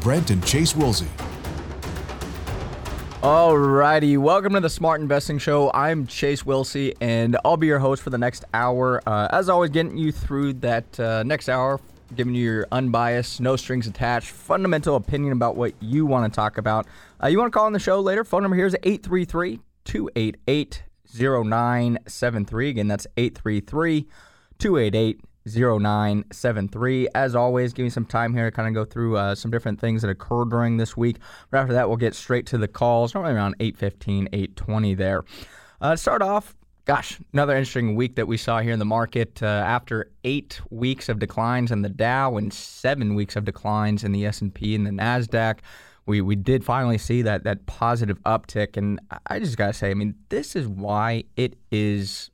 Brent and Chase Wilsey. Alrighty, welcome to the Smart Investing Show. I'm Chase Wilsey, and I'll be your host for the next hour. Uh, as always, getting you through that uh, next hour, giving you your unbiased, no strings attached, fundamental opinion about what you want to talk about. Uh, you want to call on the show later? Phone number here is 833 288 0973. Again, that's 833 288 0973. As always, give me some time here to kind of go through uh, some different things that occurred during this week. But after that, we'll get straight to the calls, normally around 815, 820 there. Uh, start off, gosh, another interesting week that we saw here in the market. Uh, after eight weeks of declines in the Dow and seven weeks of declines in the S&P and the NASDAQ, we, we did finally see that that positive uptick. And I just got to say, I mean, this is why it is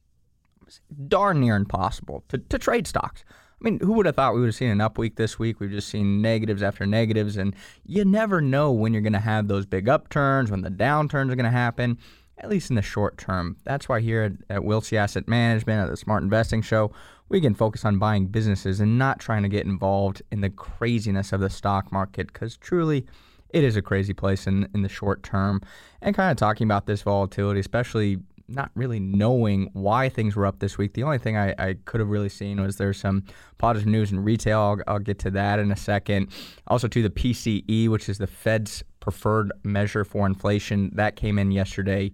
darn near impossible to, to trade stocks. I mean, who would have thought we would have seen an up week this week? We've just seen negatives after negatives, and you never know when you're going to have those big upturns, when the downturns are going to happen, at least in the short term. That's why here at, at Wilsey Asset Management, at the Smart Investing Show, we can focus on buying businesses and not trying to get involved in the craziness of the stock market because truly, it is a crazy place in, in the short term. And kind of talking about this volatility, especially not really knowing why things were up this week. The only thing I, I could have really seen was there's some positive news in retail. I'll, I'll get to that in a second. Also, to the PCE, which is the Fed's preferred measure for inflation, that came in yesterday.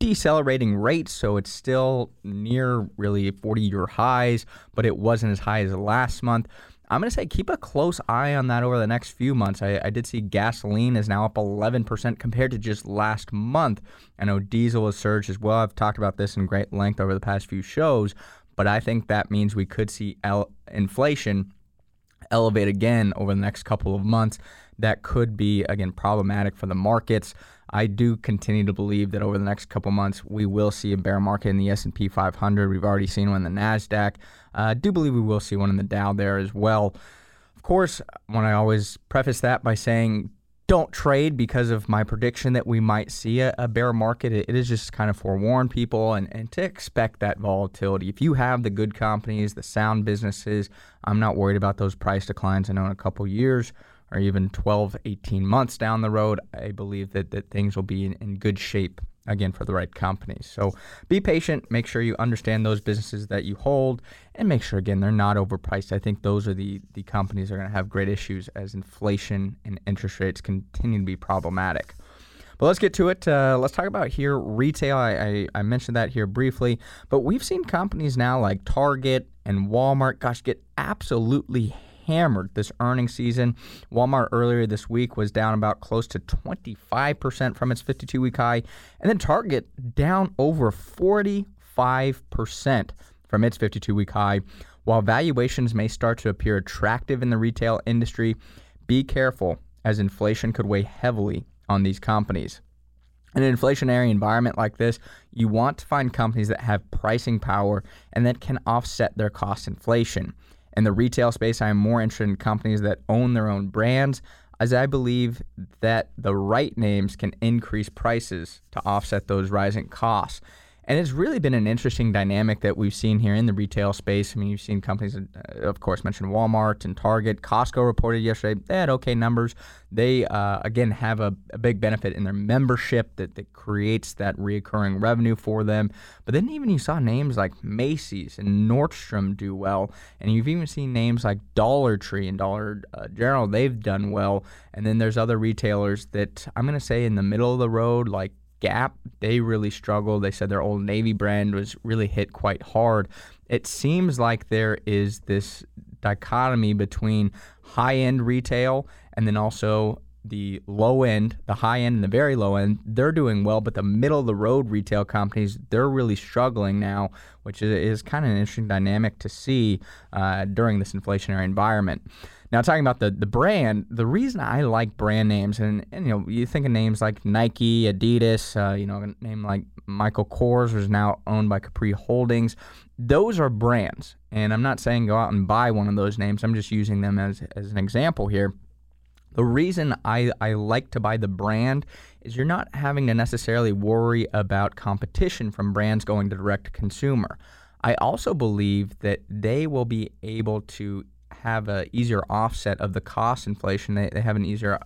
Decelerating rates, so it's still near really 40 year highs, but it wasn't as high as last month. I'm going to say keep a close eye on that over the next few months. I, I, did see gasoline is now up 11% compared to just last month. I know diesel has surged as well. I've talked about this in great length over the past few shows, but I think that means we could see el- inflation elevate again over the next couple of months. That could be, again, problematic for the markets. I do continue to believe that over the next couple months we will see a bear market in the S&P 500. We've already seen one in the Nasdaq. Uh, I do believe we will see one in the Dow there as well. Of course, when I always preface that by saying don't trade because of my prediction that we might see a, a bear market. It, it is just kind of forewarn people and, and to expect that volatility. If you have the good companies, the sound businesses, I'm not worried about those price declines. I know in a couple years or even 12, 18 months down the road, I believe that, that things will be in, in good shape again for the right companies. So be patient, make sure you understand those businesses that you hold, and make sure again they're not overpriced. I think those are the the companies that are going to have great issues as inflation and interest rates continue to be problematic. But let's get to it. Uh, let's talk about here retail. I, I, I mentioned that here briefly, but we've seen companies now like Target and Walmart, gosh, get absolutely hammered this earnings season. Walmart earlier this week was down about close to 25% from its 52 week high, and then Target down over 45% from its 52 week high. While valuations may start to appear attractive in the retail industry, be careful as inflation could weigh heavily on these companies. In an inflationary environment like this, you want to find companies that have pricing power and that can offset their cost inflation. In the retail space, I am more interested in companies that own their own brands, as I believe that the right names can increase prices to offset those rising costs. And it's really been an interesting dynamic that we've seen here in the retail space. I mean, you've seen companies, uh, of course, mentioned Walmart and Target. Costco reported yesterday they had okay numbers. They, uh, again, have a, a, big benefit in their membership that, that creates that reoccurring revenue for them. But then even you saw names like Macy's and Nordstrom do well. And you've even seen names like Dollar Tree and Dollar uh, General. They've done well. And then there's other retailers that I'm going to say in the middle of the road, like Gap, they really struggled. They said their Old Navy brand was really hit quite hard. It seems like there is this dichotomy between high end retail and then also the low end, the high end, and the very low end, they're doing well, but the middle of the road retail companies, they're really struggling now, which is, kind of an interesting dynamic to see uh, during this inflationary environment. Now, talking about the the brand, the reason I like brand names, and, and you know, you think of names like Nike, Adidas, uh, you know, a name like Michael Kors, is now owned by Capri Holdings. Those are brands, and I'm not saying go out and buy one of those names. I'm just using them as as an example here. The reason I, I like to buy the brand is you're not having to necessarily worry about competition from brands going to direct to consumer. I also believe that they will be able to have an easier offset of the cost inflation. They, they have an easier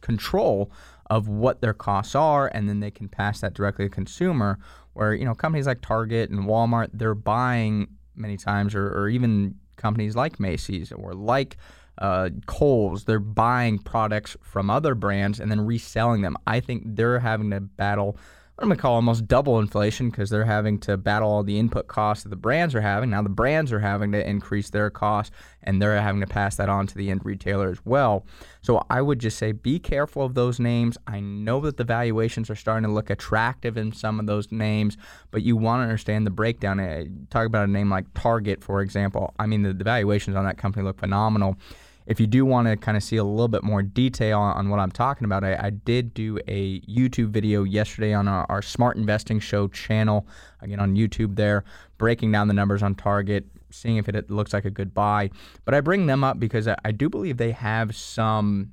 control of what their costs are, and then they can pass that directly to consumer. Where you know companies like Target and Walmart, they're buying many times, or, or even companies like Macy's or like uh, Kohl's, they're buying products from other brands and then reselling them. I think they're having to battle I'm going to call almost double inflation because they're having to battle all the input costs that the brands are having. Now the brands are having to increase their costs and they're having to pass that on to the end retailer as well. So I would just say be careful of those names. I know that the valuations are starting to look attractive in some of those names, but you want to understand the breakdown. Uh, talk about a name like Target, for example. I mean, the, the valuations on that company look phenomenal if you do want to kind of see a little bit more detail on, on what I'm talking about, I, I, did do a YouTube video yesterday on our, our, Smart Investing Show channel, again on YouTube there, breaking down the numbers on Target, seeing if it, it looks like a good buy. But I bring them up because I, I do believe they have some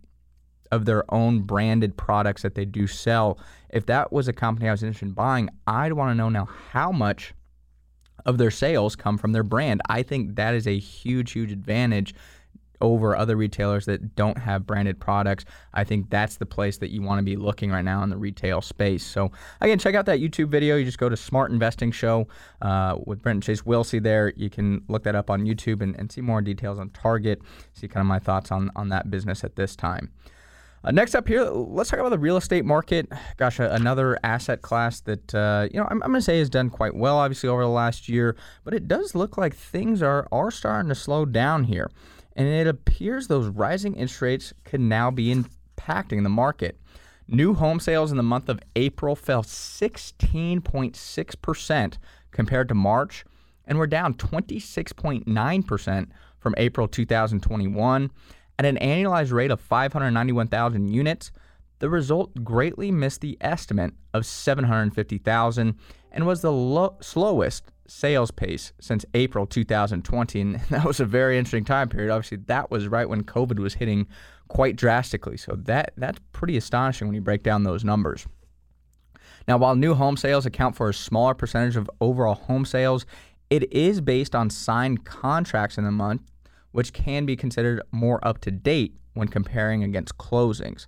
of their own branded products that they do sell. If that was a company I was interested in buying, I'd want to know now how much of their sales come from their brand. I think that is a huge, huge advantage over other retailers that don't have branded products. I think that's the place that you want to be looking right now in the retail space. So again, check out that YouTube video. You just go to Smart Investing Show uh, with Brent and Chase Wilsey there. You can look that up on YouTube and, and see more details on Target. See kind of my thoughts on on that business at this time. Uh, next up here, let's talk about the real estate market. Gosh, uh, another asset class that uh, you know I'm, I'm going to say has done quite well, obviously over the last year, but it does look like things are are starting to slow down here and it appears those rising interest rates could now be impacting the market. New home sales in the month of April fell 16.6% compared to March and were down 26.9% from April 2021 at an annualized rate of 591,000 units. The result greatly missed the estimate of 750,000 and was the lo- slowest sales pace since April 2020. And that was a very interesting time period. Obviously, that was right when COVID was hitting quite drastically. So that that's pretty astonishing when you break down those numbers. Now, while new home sales account for a smaller percentage of overall home sales, it is based on signed contracts in the month, which can be considered more up to date when comparing against closings.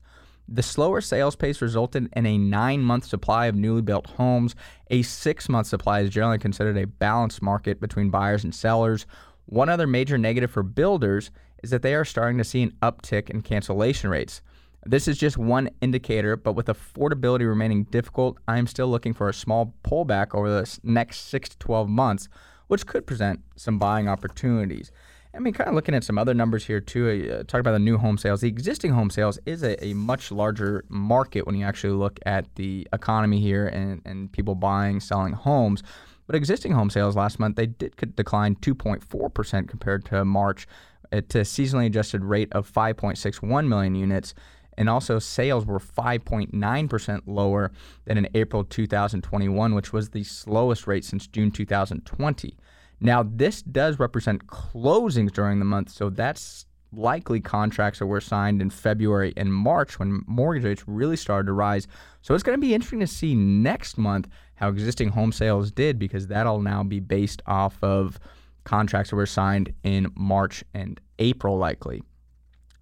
The slower sales pace resulted in a nine month supply of newly built homes. A six month supply is generally considered a balanced market between buyers and sellers. One other major negative for builders is that they are starting to see an uptick in cancellation rates. This is just one indicator, but with affordability remaining difficult, I am still looking for a small pullback over the next 6 to 12 months, which could present some buying opportunities. I mean, kind of looking at some other numbers here too. Uh, talk about the new home sales. The existing home sales is a, a, much larger market when you actually look at the economy here and, and people buying, selling homes. But existing home sales last month they did decline 2.4 percent compared to March, at a seasonally adjusted rate of 5.61 million units. And also, sales were 5.9% lower than in April 2021, which was the slowest rate since June 2020. Now, this does represent closings during the month, so that's likely contracts that were signed in February and March when mortgage rates really started to rise. So it's going to be interesting to see next month how existing home sales did because that'll now be based off of contracts that were signed in March and April, likely.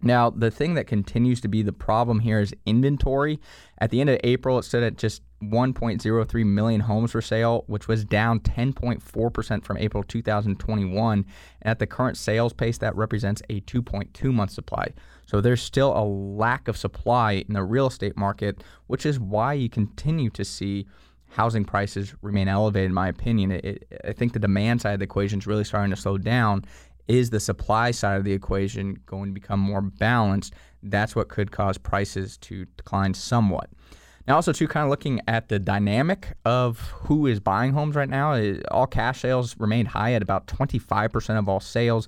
Now, the thing that continues to be the problem here is inventory. At the end of April, it stood at just 1.03 million homes for sale, which was down 10.4% from April 2021. And at the current sales pace, that represents a 2.2 month supply. So there's still a lack of supply in the real estate market, which is why you continue to see housing prices remain elevated, in my opinion. It, it, I think the demand side of the equation is really starting to slow down. Is the supply side of the equation going to become more balanced? That's what could cause prices to decline somewhat. Now, also too, kind of looking at the dynamic of who is buying homes right now. All cash sales remained high at about 25% of all sales.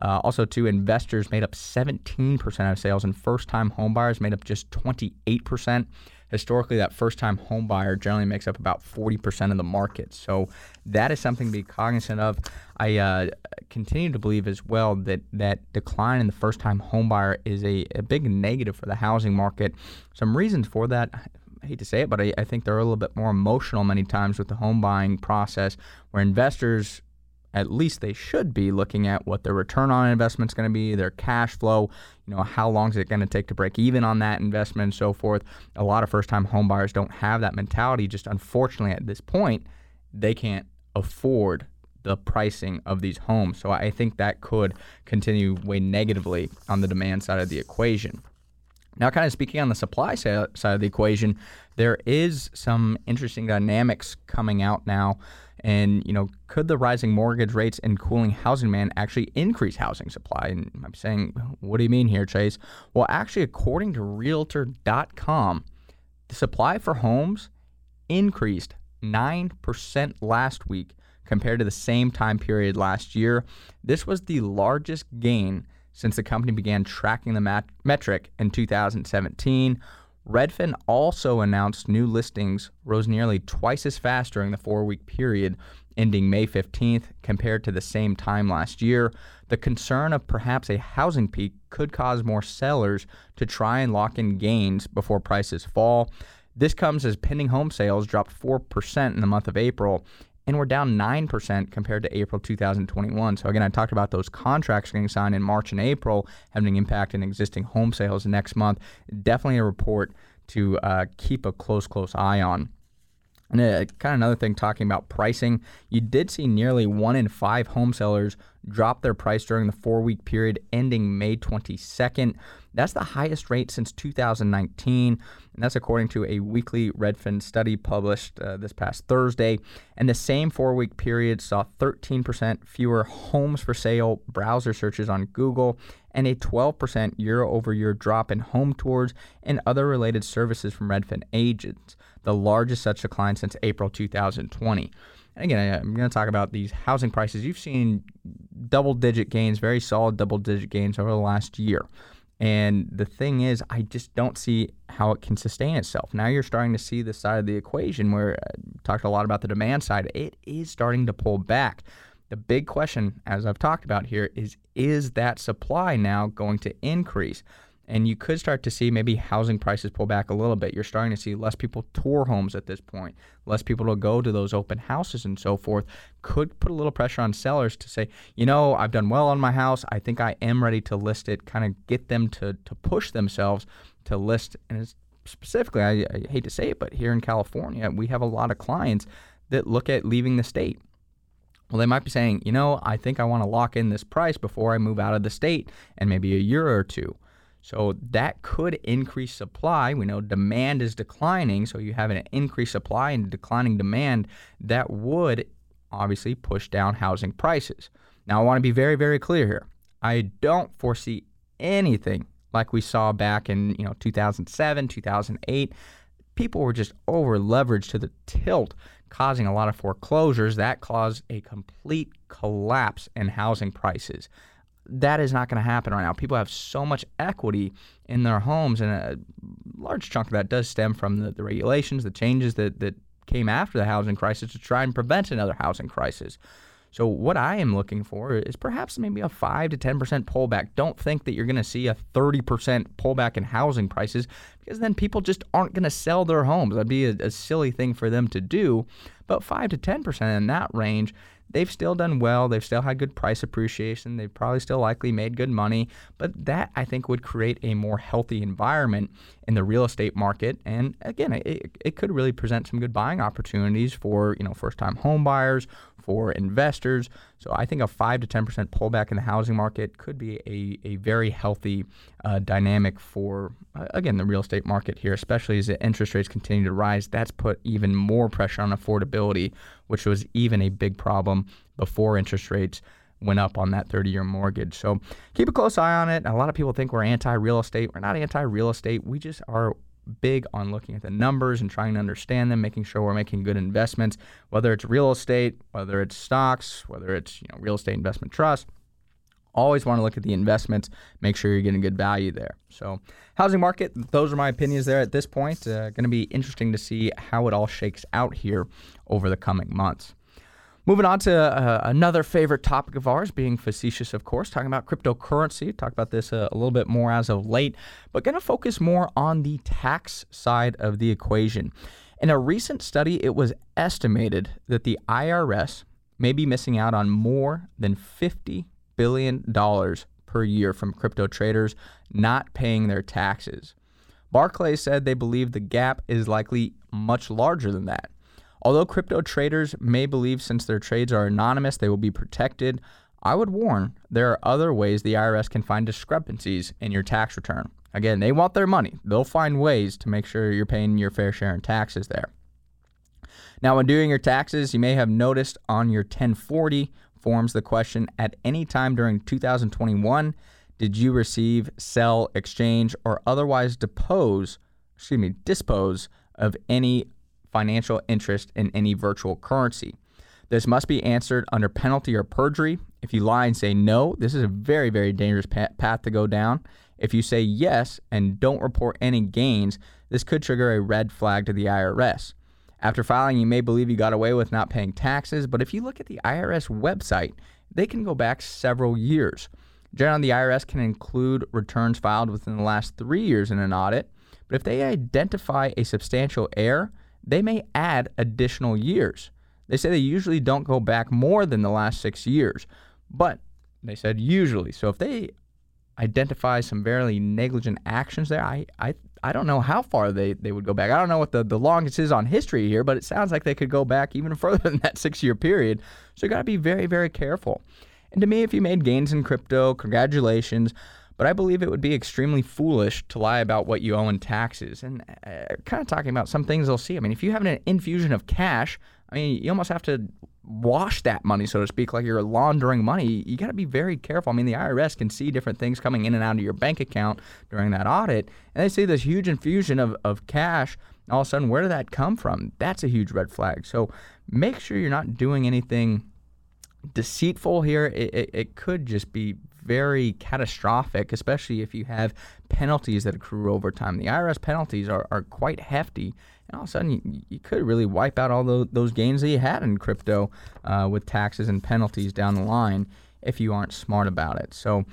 Uh, also, too, investors made up 17% of sales, and first-time homebuyers made up just 28%. Historically, that first-time homebuyer generally makes up about 40% of the market. So that is something to be cognizant of. I uh, continue to believe as well that that decline in the first-time homebuyer is a, a big negative for the housing market. Some reasons for that. I hate to say it, but I, I think they're a little bit more emotional many times with the home buying process, where investors at least they should be looking at what their return on investment is going to be, their cash flow, you know, how long is it going to take to break even on that investment and so forth. A lot of first-time homebuyers don't have that mentality. Just unfortunately, at this point, they can't afford the pricing of these homes. So I think that could continue weigh negatively on the demand side of the equation. Now, kind of speaking on the supply side of the equation, there is some interesting dynamics coming out now and you know, could the rising mortgage rates and cooling housing demand actually increase housing supply? And I'm saying, what do you mean here, Chase? Well, actually, according to Realtor.com, the supply for homes increased nine percent last week compared to the same time period last year. This was the largest gain since the company began tracking the mat- metric in 2017 Redfin also announced new listings rose nearly twice as fast during the four week period ending May 15th compared to the same time last year. The concern of perhaps a housing peak could cause more sellers to try and lock in gains before prices fall. This comes as pending home sales dropped 4% in the month of April and we're down 9% compared to April 2021. So, again, I talked about those contracts getting signed in March and April having an impact in existing home sales next month. Definitely a report to uh, keep a close, close eye on. And uh, kind of another thing talking about pricing, you did see nearly one in five home sellers drop their price during the four week period ending May 22nd. That's the highest rate since 2019, and that's according to a weekly Redfin study published uh, this past Thursday. And the same four week period saw 13% fewer homes for sale browser searches on Google and a 12% year over year drop in home tours and other related services from Redfin agents, the largest such decline since April 2020. And again, I'm going to talk about these housing prices. You've seen double digit gains, very solid double digit gains over the last year. And the thing is, I just don't see how it can sustain itself. Now you're starting to see the side of the equation where I uh, talked a lot about the demand side. It is starting to pull back. The big question, as I've talked about here, is is that supply now going to increase? And you could start to see maybe housing prices pull back a little bit. You're starting to see less people tour homes at this point, less people to go to those open houses and so forth. Could put a little pressure on sellers to say, you know, I've done well on my house. I think I am ready to list it, kind of get them to, to push themselves to list. And specifically, I, I hate to say it, but here in California, we have a lot of clients that look at leaving the state well, they might be saying, you know, I think I want to lock in this price before I move out of the state and maybe a year or two. So that could increase supply. We know demand is declining, so you have an increased supply and declining demand that would obviously push down housing prices. Now, I want to be very, very clear here. I don't foresee anything like we saw back in you know 2007, 2008. People were just over leveraged to the tilt causing a lot of foreclosures. That caused a complete collapse in housing prices. That is not going to happen right now. People have so much equity in their homes, and a large chunk of that does stem from the, the regulations, the changes that, that came after the housing crisis to try and prevent another housing crisis. So what I am looking for is perhaps maybe a 5 to 10% pullback. Don't think that you're going to see a 30% pullback in housing prices because then people just aren't going to sell their homes. That'd be a, a, silly thing for them to do. But 5 to 10% in that range they've still done well. They've still had good price appreciation. They've probably still likely made good money. But that, I think, would create a more healthy environment in the real estate market. And again, it, it could really present some good buying opportunities for, you know, first-time home buyers, for investors. So I think a 5 to 10% pullback in the housing market could be a, a very healthy uh, dynamic for, uh, again, the real estate market here, especially as interest rates continue to rise. That's put even more pressure on affordability which was even a big problem before interest rates went up on that 30 year mortgage. So keep a close eye on it. A lot of people think we're anti real estate. We're not anti real estate. We just are big on looking at the numbers and trying to understand them, making sure we're making good investments, whether it's real estate, whether it's stocks, whether it's you know real estate investment trust. always want to look at the investments, make sure you're getting good value there. So, housing market, those are my opinions there at this point. Uh, going to be interesting to see how it all shakes out here over the coming months. Moving on to uh, another favorite topic of ours, being facetious, of course, talking about cryptocurrency. Talk about this uh, a little bit more as of late, but going to focus more on the tax side of the equation. In a recent study, it was estimated that the IRS may be missing out on more than $50 billion per year from crypto traders not paying their taxes. Barclays said they believe the gap is likely much larger than that. Although crypto traders may believe since their trades are anonymous they will be protected, I would warn there are other ways the IRS can find discrepancies in your tax return. Again, they want their money. They'll find ways to make sure you're paying your fair share in taxes there. Now, when doing your taxes, you may have noticed on your 1040 forms the question at any time during 2021 did you receive, sell, exchange, or otherwise depose, excuse me, dispose of any financial interest in any virtual currency. This must be answered under penalty or perjury. If you lie and say no, this is a very, very dangerous path to go down. If you say yes and don't report any gains, this could trigger a red flag to the IRS. After filing, you may believe you got away with not paying taxes, but if you look at the IRS website, they can go back several years. Generally, the IRS can include returns filed within the last three years in an audit, but if they identify a substantial error, they may add additional years. They say they usually don't go back more than the last six years, but they said usually. So if they identify some very negligent actions there, I, I, I don't know how far they, they would go back. I don't know what the, the longest is on history here, but it sounds like they could go back even further than that six year period. So you got to be very, very careful. And to me, if you made gains in crypto, congratulations but I believe it would be extremely foolish to lie about what you owe in taxes. And uh, kind of talking about some things they'll see. I mean, if you have an infusion of cash, I mean, you almost have to wash that money, so to speak, like you're laundering money. You got to be very careful. I mean, the IRS can see different things coming in and out of your bank account during that audit, and they see this huge infusion of, of cash. All of a sudden, where did that come from? That's a huge red flag. So make sure you're not doing anything deceitful here. It, it, it could just be very catastrophic, especially if you have penalties that accrue over time. The IRS penalties are, are quite hefty, and all of a sudden you, you could really wipe out all those, those gains that you had in crypto uh, with taxes and penalties down the line if you aren't smart about it. So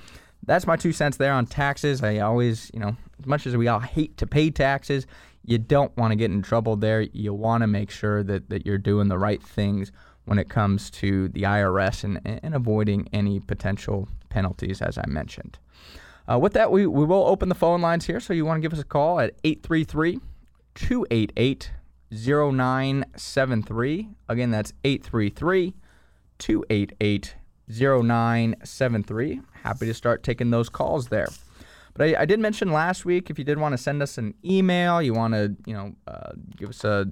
that's my two cents there on taxes. I always, you know, as much as we all hate to pay taxes, you don't want to get in trouble there. You want to make sure that, that you're doing the right things when it comes to the IRS and, and avoiding any potential penalties, as I mentioned. Uh, with that, we, we will open the phone lines here. So you want to give us a call at 833 288 0973. Again, that's 833 288 0973. Happy to start taking those calls there. But I, I, did mention last week if you did want to send us an email, you want to you know uh, give us a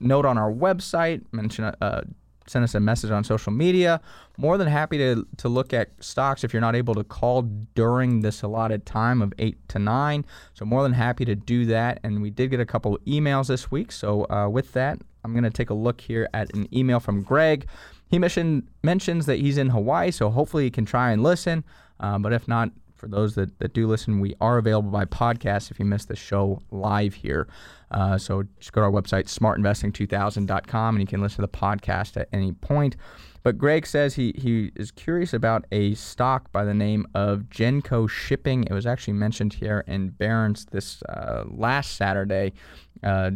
note on our website, mention a send us a message on social media. More than happy to, to look at stocks if you're not able to call during this allotted time of 8 to 9. So, more than happy to do that. And we did get a couple emails this week. So, uh, with that, I'm going to take a look here at an email from Greg. He mentioned, mentions that he's in Hawaii, so hopefully he can try and listen. Uh, but if not, for those that, that do listen, we are available by podcast if you missed the show live here. Uh, so just go to our website, smartinvesting2000.com, and you can listen to the podcast at any point. But Greg says he, he is curious about a stock by the name of Genco Shipping. It was actually mentioned here in Barron's this uh, last Saturday. Uh,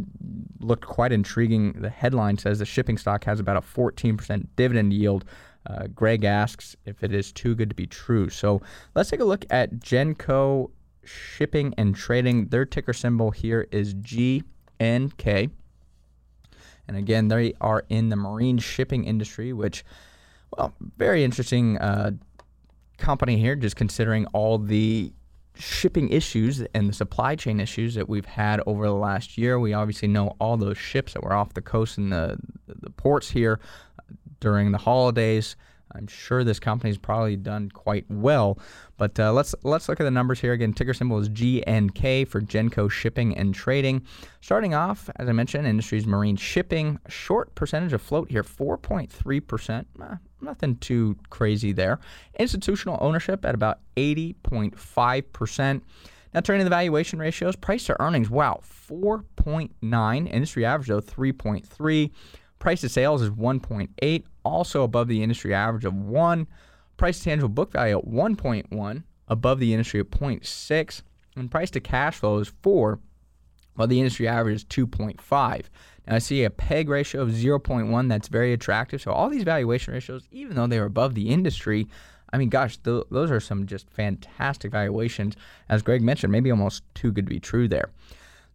looked quite intriguing. The headline says the shipping stock has about a 14% dividend yield. Uh, Greg asks if it is too good to be true. So let's take a look at Genco Shipping and Trading. Their ticker symbol here is GNK. And again, they are in the marine shipping industry, which, well, very interesting uh, company here, just considering all the shipping issues and the supply chain issues that we've had over the last year. We obviously know all those ships that were off the coast and the, the ports here during the holidays. I'm sure this company's probably done quite well. But uh, let's let's look at the numbers here again. Ticker symbol is GNK for Genco Shipping and Trading. Starting off, as I mentioned, industries marine shipping. Short percentage of float here, 4.3 percent. nothing too crazy there. Institutional ownership at about 80.5%. Now, turning to the valuation ratios, price to earnings, wow, 4.9. Industry average, though, 3.3. Price to sales is 1.8, also above the industry average of 1. Price to tangible book value at 1.1, above the industry at 0.6. And price to cash flow is 4, while the industry average is 2.5. Now, I see a PEG ratio of 0.1 that's very attractive. So, all these valuation ratios, even though they are above the industry, I mean, gosh, th- those are some just fantastic valuations. As Greg mentioned, maybe almost too good to be true there.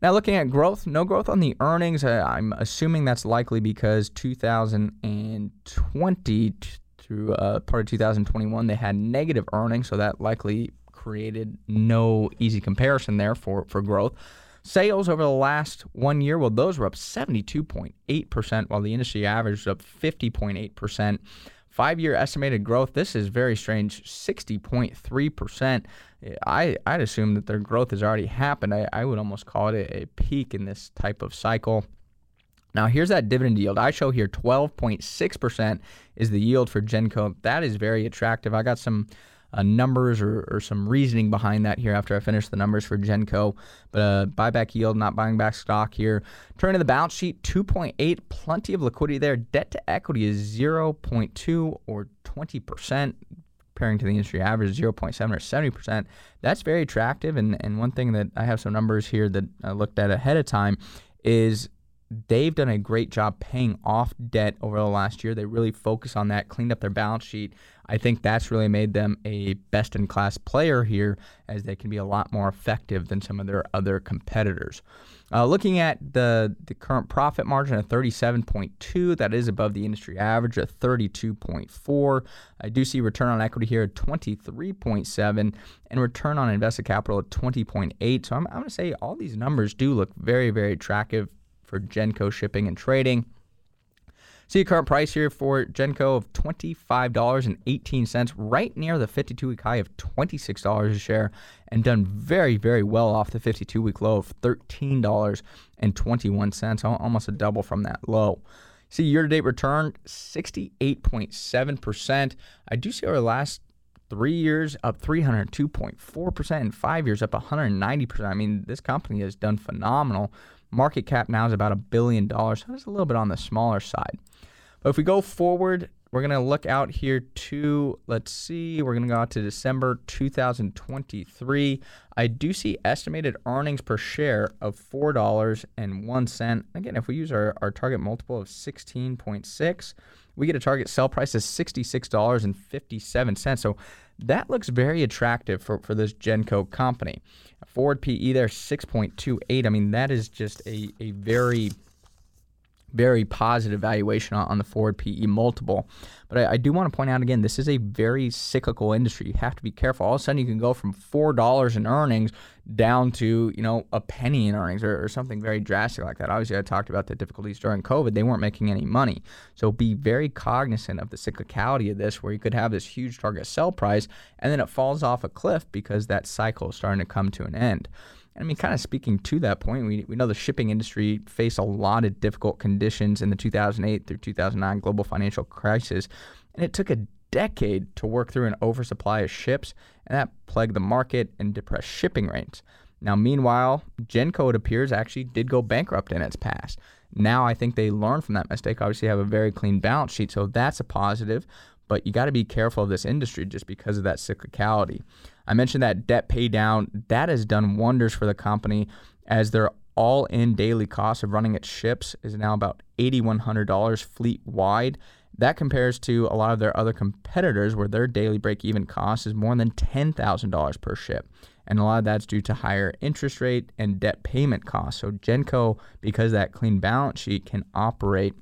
Now, looking at growth, no growth on the earnings. Uh, I'm assuming that's likely because 2020 through uh, part of 2021, they had negative earnings, so that likely created no easy comparison there for, for growth. Sales over the last one year, well, those were up 72.8%, while the industry average was up 50.8%. Five year estimated growth, this is very strange, 60.3%. I, I'd assume that their growth has already happened. I, I would almost call it a, a peak in this type of cycle. Now, here's that dividend yield. I show here 12.6% is the yield for Genco. That is very attractive. I got some uh, numbers or, or, some reasoning behind that here after I finish the numbers for Genco. But uh, buyback yield, not buying back stock here. Turning to the balance sheet, 2.8, plenty of liquidity there. Debt to equity is 0.2 or 20%. Comparing to the industry average, 0.7 or 70%. That's very attractive. And, and one thing that I have some numbers here that I looked at ahead of time is they've done a great job paying off debt over the last year. They really focus on that, cleaned up their balance sheet. I think that's really made them a best in class player here as they can be a lot more effective than some of their other competitors. Uh, looking at the, the current profit margin of 37.2, that is above the industry average at 32.4. I do see return on equity here at 23.7 and return on invested capital at 20.8. So I'm, I'm going to say all these numbers do look very, very attractive for Genco shipping and trading. See a current price here for Genco of $25.18, right near the 52 week high of $26 a share, and done very, very well off the 52 week low of $13.21, almost a double from that low. See year to date return 68.7%. I do see over the last three years up 302.4%, and five years up 190%. I mean, this company has done phenomenal. Market cap now is about a billion dollars, so that's a little bit on the smaller side. But if we go forward, we're going to look out here to, let's see, we're going to go out to December 2023. I do see estimated earnings per share of $4.01. Again, if we use our, our target multiple of 16.6, we get a target sell price of $66.57. So that looks very attractive for, for this Genco company. Forward PE there, 6.28. I mean, that is just a, a very very positive valuation on, the forward PE multiple. But I, I do want to point out again, this is a very cyclical industry. You have to be careful. All of a sudden, you can go from four dollars in earnings down to you know a penny in earnings or, or, something very drastic like that. Obviously, I talked about the difficulties during COVID; they weren't making any money. So be very cognizant of the cyclicality of this, where you could have this huge target sell price and then it falls off a cliff because that cycle is starting to come to an end. I mean, kind of speaking to that point, we, we know the shipping industry faced a lot of difficult conditions in the 2008 through 2009 global financial crisis, and it took a decade to work through an oversupply of ships, and that plagued the market and depressed shipping rates. Now, meanwhile, Genco, it appears, actually did go bankrupt in its past. Now, I think they learned from that mistake. Obviously, have a very clean balance sheet, so that's a positive. But you got to be careful of this industry just because of that cyclicality. I mentioned that debt pay down. That has done wonders for the company as their all in daily cost of running its ships is now about $8,100 fleet wide. That compares to a lot of their other competitors where their daily break even cost is more than $10,000 per ship. And a lot of that's due to higher interest rate and debt payment costs. So Genco, because that clean balance sheet, can operate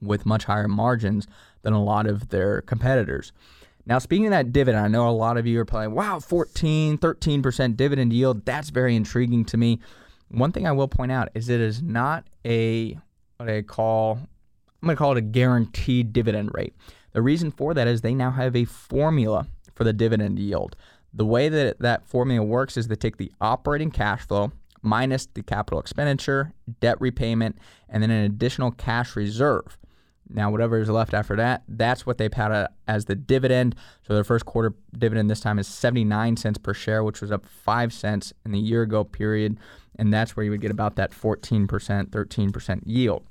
with much higher margins than a lot of their competitors. Now, speaking of that dividend, I know a lot of you are probably, wow, 14, 13% dividend yield. That's very intriguing to me. One thing I will point out is it is not a, what I call, I'm going to call it a guaranteed dividend rate. The reason for that is they now have a formula for the dividend yield. The way that that formula works is they take the operating cash flow minus the capital expenditure, debt repayment, and then an additional cash reserve. Now, whatever is left after that, that's what they paid out as the dividend. So their first quarter dividend this time is 79 cents per share, which was up 5 cents in the year ago period. And that's where you would get about that 14%, 13% yield.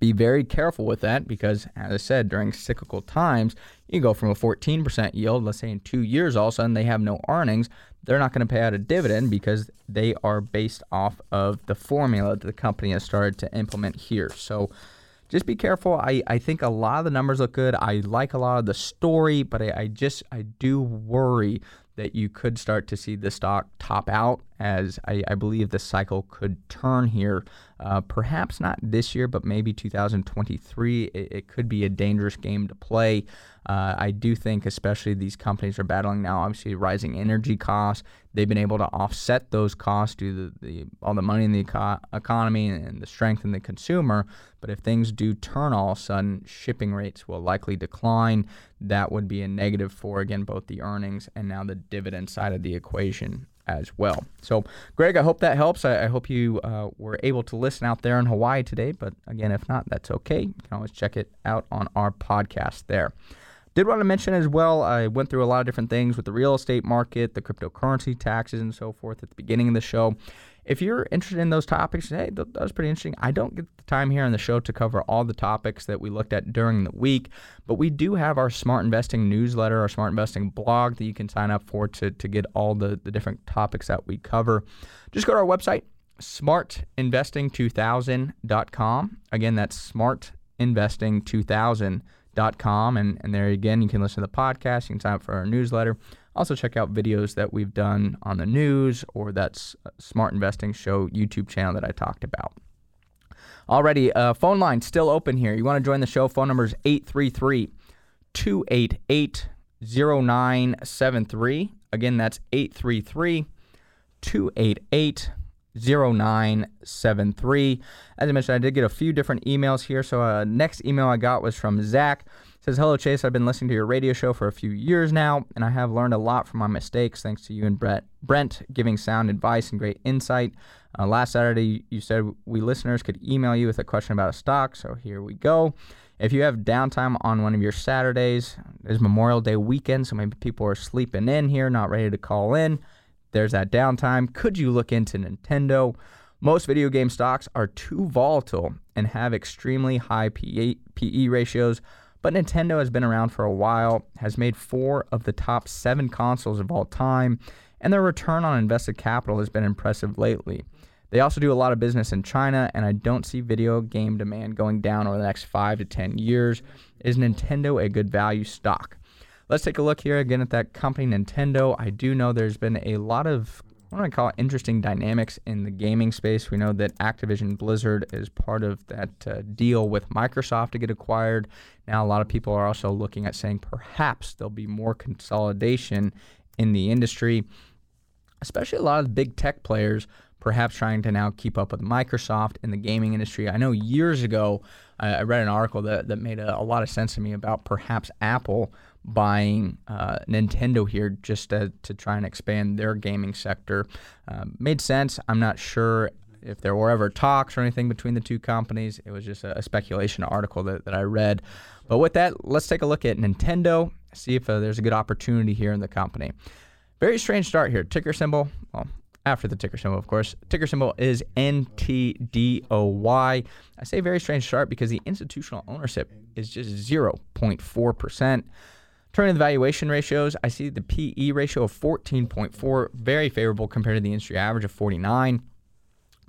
Be very careful with that because, as I said, during cyclical times, you go from a 14% yield, let's say in two years, all of a sudden they have no earnings. They're not going to pay out a dividend because they are based off of the formula that the company has started to implement here. So just be careful. I, I think a lot of the numbers look good. I like a lot of the story, but I, I just I do worry that you could start to see the stock top out as I, I believe the cycle could turn here. Uh, perhaps not this year, but maybe 2023. It, it, could be a dangerous game to play. Uh, I do think, especially these companies are battling now, obviously rising energy costs. They've been able to offset those costs due to the, the all the money in the eco- economy and the strength in the consumer. But if things do turn all of a sudden, shipping rates will likely decline. That would be a negative for again both the earnings and now the dividend side of the equation as well. So, Greg, I hope that helps. I, I hope you uh, were able to listen out there in Hawaii today. But again, if not, that's okay. You can always check it out on our podcast there. Did want to mention as well, I went through a lot of different things with the real estate market, the cryptocurrency taxes, and so forth at the beginning of the show. If you're interested in those topics, hey, that was pretty interesting. I don't get the time here on the show to cover all the topics that we looked at during the week, but we do have our Smart Investing newsletter, our Smart Investing blog that you can sign up for to, to get all the, the different topics that we cover. Just go to our website, smartinvesting2000.com. Again, that's smartinvesting2000.com. And, and there again, you can listen to the podcast, you can sign up for our newsletter. Also, check out videos that we've done on the news or that Smart Investing Show YouTube channel that I talked about. Already, uh, phone line still open here. You want to join the show? Phone number is 833 288 0973. Again, that's 833 288 0973. As I mentioned, I did get a few different emails here. So, uh, next email I got was from Zach says, Hello, Chase. I've been listening to your radio show for a few years now, and I have learned a lot from my mistakes thanks to you and Brett, Brent giving sound advice and great insight. Uh, last Saturday, you said we listeners could email you with a question about a stock, so here we go. If you have downtime on one of your Saturdays, it's Memorial Day weekend, so maybe people are sleeping in here, not ready to call in. There's that downtime. Could you look into Nintendo? Most video game stocks are too volatile and have extremely high PE, PE ratios but Nintendo has been around for a while, has made four of the top seven consoles of all time, and their return on invested capital has been impressive lately. They also do a lot of business in China, and I don't see video game demand going down over the next five to 10 years. Is Nintendo a good value stock? Let's take a look here again at that company, Nintendo. I do know there's been a lot of what do I call it, interesting dynamics in the gaming space. We know that Activision Blizzard is part of that uh, deal with Microsoft to get acquired. Now, a lot of people are also looking at saying perhaps there'll be more consolidation in the industry, especially a lot of big tech players perhaps trying to now keep up with Microsoft in the gaming industry. I know years ago I, I read an article that, that made a, a lot of sense to me about perhaps Apple buying uh, Nintendo here just to, to try and expand their gaming sector. Uh, made sense. I'm not sure if there were ever talks or anything between the two companies. It was just a, a speculation article that, that I read. But with that, let's take a look at Nintendo, see if uh, there's a good opportunity here in the company. Very strange start here. Ticker symbol, well, after the ticker symbol, of course. Ticker symbol is NTDOY. I say very strange start because the institutional ownership is just 0.4%. Turning to the valuation ratios, I see the PE ratio of 14.4, very favorable compared to the industry average of 49.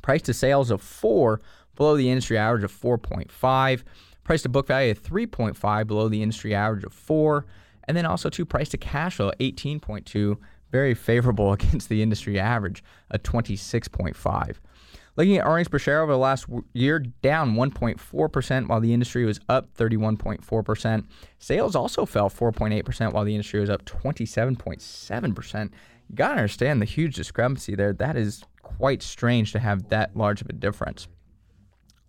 Price to sales of 4, below the industry average of 4.5. Price to book value of 3.5, below the industry average of 4. And then also to price to cash flow 18.2, very favorable against the industry average of 26.5. Looking at earnings per share over the last year, down 1.4%, while the industry was up 31.4%. Sales also fell 4.8%, while the industry was up 27.7%. You got to understand the huge discrepancy there. That is quite strange to have that large of a difference.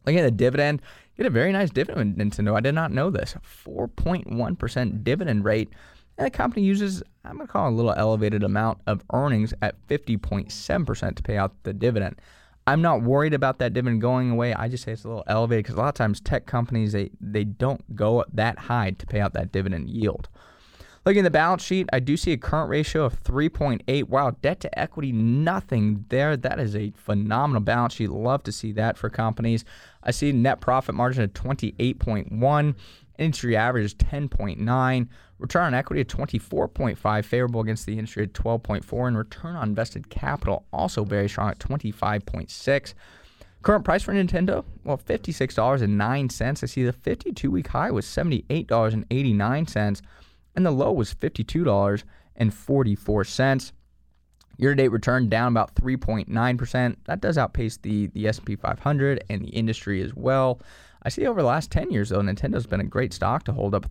Looking at the dividend, get a very nice dividend, Nintendo. I did not know this. 4.1% dividend rate. And the company uses, I'm going to call a little elevated amount of earnings at 50.7% to pay out the dividend. I'm not worried about that dividend going away. I just say it's a little elevated because a lot of times tech companies they they don't go that high to pay out that dividend yield. Looking at the balance sheet, I do see a current ratio of 3.8. Wow, debt to equity, nothing there. That is a phenomenal balance sheet. Love to see that for companies. I see net profit margin of 28.1. Industry average is 10.9. Return on equity at 24.5, favorable against the industry at 12.4, and return on invested capital also very strong at 25.6. Current price for Nintendo, well, $56.09. I see the 52 week high was $78.89, and the low was $52.44. Year to date return down about 3.9%. That does outpace the, the S&P 500 and the industry as well. I see over the last 10 years, though, Nintendo's been a great stock to hold up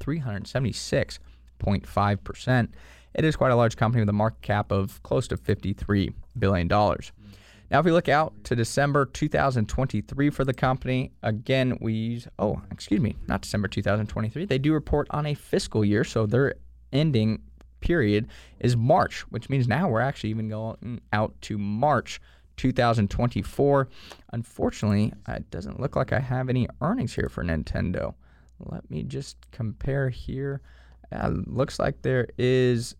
376.5%. It is quite a large company with a market cap of close to $53 billion. Now, if we look out to December 2023 for the company, again, we use, oh, excuse me, not December 2023. They do report on a fiscal year, so their ending period is March, which means now we're actually even going out to March 2024. Unfortunately, it doesn't look like I have any earnings here for Nintendo. Let me just compare here. Uh, looks like there is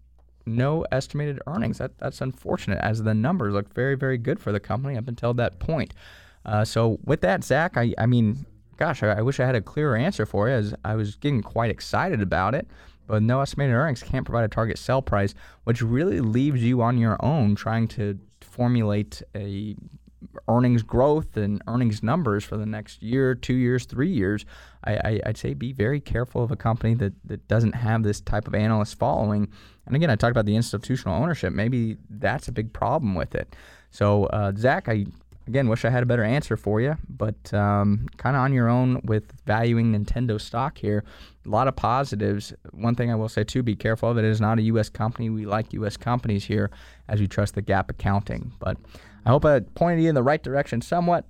no estimated earnings. That, that's unfortunate, as the numbers look very, very good for the company up until that point. Uh, so, with that, Zach, I, I mean, gosh, I, I, wish I had a clearer answer for you, as I was getting quite excited about it. But no estimated earnings can't provide a target sell price, which really leaves you on your own trying to formulate a earnings growth and earnings numbers for the next year, two years, three years, I, would say be very careful of a company that, that doesn't have this type of analyst following. And again, I talked about the institutional ownership. Maybe that's a big problem with it. So, uh, Zach, I again wish I had a better answer for you, but um, kind of on your own with valuing Nintendo stock here. A lot of positives. One thing I will say too: be careful of it. It is not a U.S. company. We like U.S. companies here, as we trust the GAAP accounting. But I hope I pointed you in the right direction somewhat.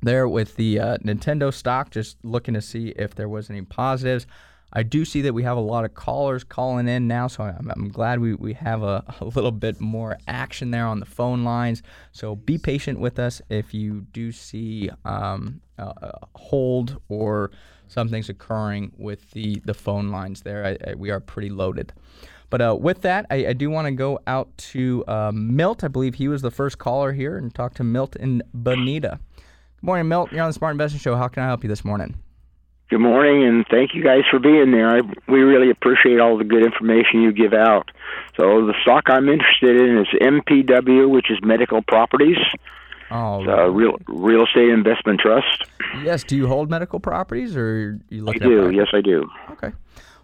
There with the uh, Nintendo stock, just looking to see if there was any positives. I do see that we have a lot of callers calling in now, so I'm, I'm glad we, we have a, a, little bit more action there on the phone lines. So be patient with us if you do see um, hold or something's occurring with the, the phone lines there. I, I, we are pretty loaded. But uh, with that, I, I do want to go out to uh, Milt. I believe he was the first caller here and talk to Milt in Bonita. Good morning, Milt. You're on the Smart Investing Show. How can I help you this morning? Good morning, and thank you guys for being there. I, we really appreciate all the good information you give out. So the stock I'm interested in is MPW, which is Medical Properties. Oh, right. real real estate investment trust. Yes. Do you hold medical properties, or you look? I do. Yes, I do. Okay.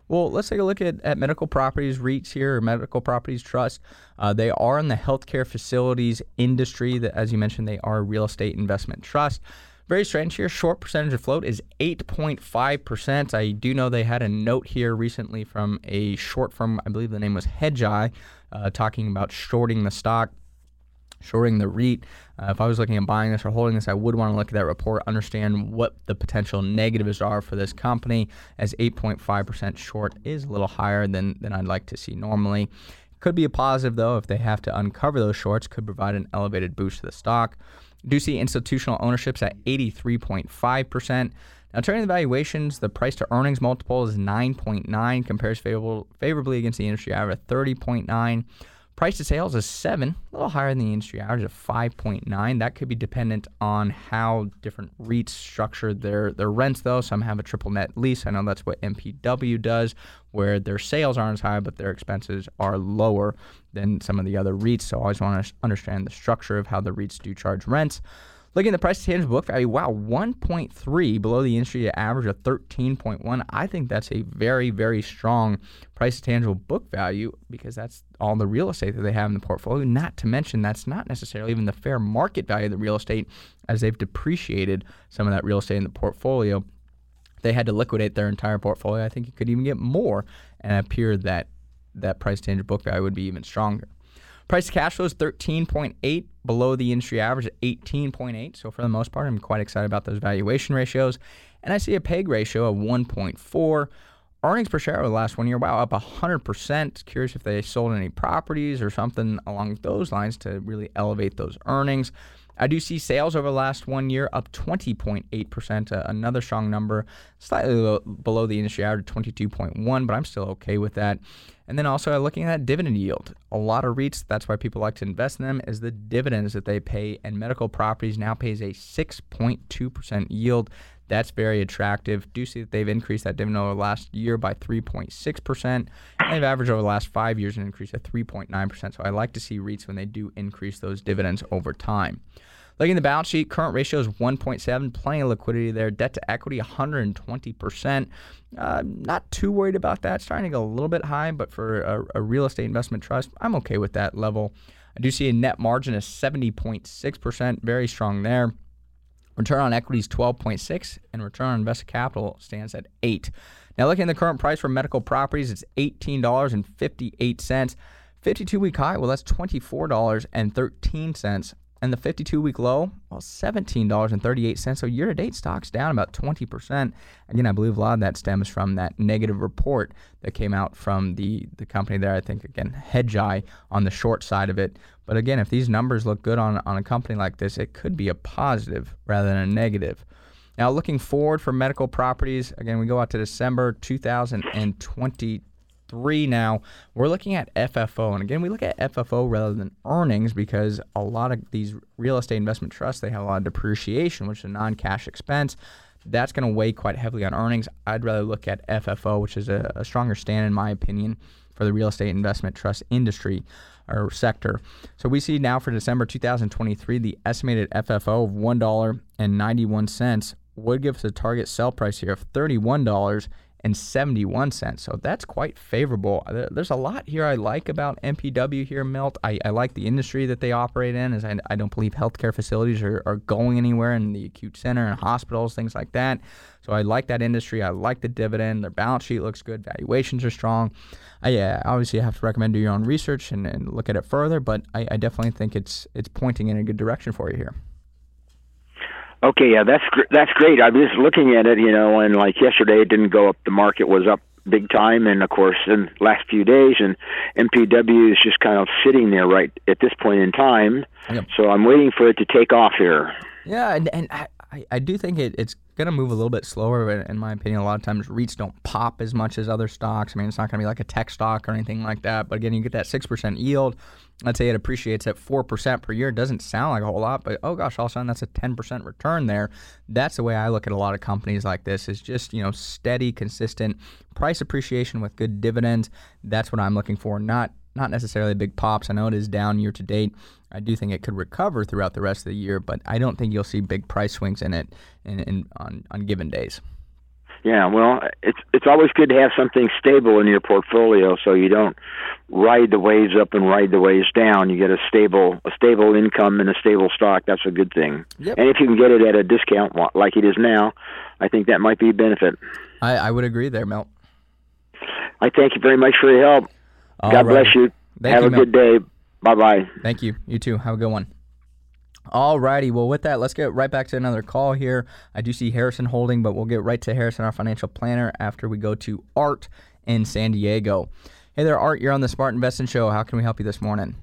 Well, let's take a look at, at medical properties REITs here, or medical properties trust. Uh, they are in the healthcare facilities industry. That, as you mentioned, they are a real estate investment trust. Very strange here. Short percentage of float is 8.5%. I do know they had a note here recently from a short firm, I believe the name was Hedgeye, uh, talking about shorting the stock, shorting the REIT. Uh, if I was looking at buying this or holding this, I would want to look at that report, understand what the potential negatives are for this company, as 8.5% short is a little higher than, than I'd like to see normally. Could be a positive, though, if they have to uncover those shorts, could provide an elevated boost to the stock. Do see institutional ownerships at 83.5%. Now, turning to the valuations, the price to earnings multiple is 9.9, compares favorable, favorably against the industry average of 30.9. Price to sales is 7, a little higher than the industry average of 5.9. That could be dependent on how different REITs structure their, their rents, though. Some have a triple net lease. I know that's what MPW does, where their sales aren't as high, but their expenses are lower than some of the other REITs. So I always want to understand the structure of how the REITs do charge rents. Looking at the price to tangible book value, wow, 1.3 below the industry average of 13.1. I think that's a very, very strong price to tangible book value because that's all the real estate that they have in the portfolio. Not to mention, that's not necessarily even the fair market value of the real estate as they've depreciated some of that real estate in the portfolio. They had to liquidate their entire portfolio. I think you could even get more and appear that that price to tangible book value would be even stronger. Price to cash flow is 13.8, below the industry average at 18.8. So for the most part, I'm quite excited about those valuation ratios. And I see a PEG ratio of 1.4. Earnings per share over the last one year, wow, up 100%. Curious if they sold any properties or something along those lines to really elevate those earnings. I do see sales over the last one year up 20.8%, uh, another strong number, slightly low, below the industry average, 22.1, but I'm still okay with that. And then also looking at dividend yield. A lot of REITs, that's why people like to invest in them, is the dividends that they pay. And medical properties now pays a 6.2% yield. That's very attractive. Do see that they've increased that dividend over the last year by 3.6%. They've averaged over the last five years an increase of 3.9%. So I like to see REITs when they do increase those dividends over time. Looking at the balance sheet, current ratio is 1.7, plenty of liquidity there. Debt to equity, 120%. Uh, not too worried about that. Starting to go a little bit high, but for a, a real estate investment trust, I'm okay with that level. I do see a net margin of 70.6%, very strong there. Return on equity is 12.6, and return on invested capital stands at 8. Now, looking at the current price for medical properties, it's $18.58. 52 week high, well, that's $24.13. And the 52 week low, well, $17.38. So year to date, stocks down about 20%. Again, I believe a lot of that stems from that negative report that came out from the, the company there. I think, again, hedge Hedgeye on the short side of it. But again, if these numbers look good on, on a company like this, it could be a positive rather than a negative. Now, looking forward for medical properties, again, we go out to December 2022 three now. We're looking at FFO. And again, we look at FFO rather than earnings because a lot of these real estate investment trusts, they have a lot of depreciation, which is a non cash expense. That's going to weigh quite heavily on earnings. I'd rather look at FFO, which is a, a stronger stand, in my opinion, for the real estate investment trust industry or sector. So we see now for December 2023, the estimated FFO of $1.91 would give us a target sell price here of $31 and 71 cents. So that's quite favorable. There's a lot here I like about MPW here, Milt. I, I like the industry that they operate in, as I, I don't believe healthcare facilities are, are going anywhere in the acute center and hospitals, things like that. So I like that industry. I like the dividend. Their balance sheet looks good. Valuations are strong. I, yeah, obviously, I have to recommend do your own research and, and look at it further, but I, I definitely think it's it's pointing in a good direction for you here. Okay, yeah, that's gr- that's great. I was looking at it, you know, and like yesterday, it didn't go up. The market was up big time, and of course, in the last few days, and MPW is just kind of sitting there right at this point in time. Yep. So I'm waiting for it to take off here. Yeah, and and I, I do think it, it's going to move a little bit slower. In my opinion, a lot of times REITs don't pop as much as other stocks. I mean, it's not going to be like a tech stock or anything like that. But again, you get that six percent yield let's say it appreciates at 4% per year, it doesn't sound like a whole lot, but oh gosh, all of a sudden that's a 10% return there. That's the way I look at a lot of companies like this is just, you know, steady, consistent price appreciation with good dividends. That's what I'm looking for, not not necessarily big pops. I know it is down year to date. I do think it could recover throughout the rest of the year, but I don't think you'll see big price swings in it in, in on, on given days. Yeah, well, it's it's always good to have something stable in your portfolio, so you don't ride the waves up and ride the waves down. You get a stable a stable income and a stable stock. That's a good thing. Yep. And if you can get it at a discount like it is now, I think that might be a benefit. I, I would agree there, Mel. I thank you very much for your help. All God right. bless you. Thank have you, a good day. Bye bye. Thank you. You too. Have a good one. All righty. Well, with that, let's get right back to another call here. I do see Harrison holding, but we'll get right to Harrison, our financial planner, after we go to Art in San Diego. Hey there, Art. You're on the Smart Investing Show. How can we help you this morning?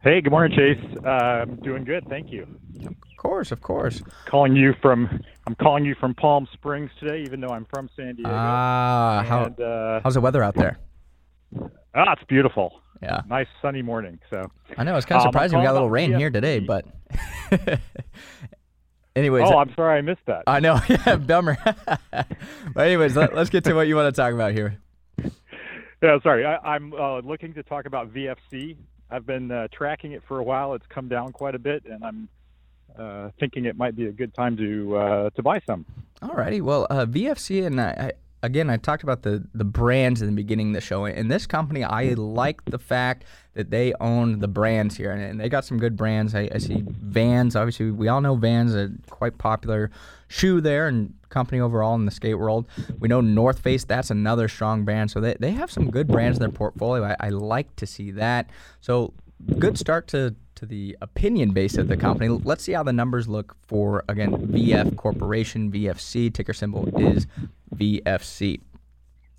Hey, good morning, Chase. Uh, I'm doing good, thank you. Of course, of course. Calling you from I'm calling you from Palm Springs today, even though I'm from San Diego. Ah, how, uh, how's the weather out there? Ah, it's beautiful. Yeah. Nice sunny morning. So I know it's kind of um, surprising we got a little rain here today, but anyways. Oh, I'm sorry I missed that. I know. Yeah, bummer. but anyways, let, us get to what you want to talk about here. Yeah, sorry. I, am uh, looking to talk about VFC. I've been uh, tracking it for a while. It's come down quite a bit, and I'm uh, thinking it might be a good time to uh, to buy some. All righty. Well, uh, VFC and I, again, I talked about the the brands in the beginning of the show. In this company, I mm-hmm. like the fact that they own the brands here, and, they got some good brands. I, I, see Vans. Obviously, we all know Vans are quite popular shoe there and company overall in the skate world. We know North Face. That's another strong brand. So they they have some good brands in their portfolio. I, I like to see that. So good start to to the opinion base of the company. Let's see how the numbers look for again VF Corporation, VFC ticker symbol is VFC.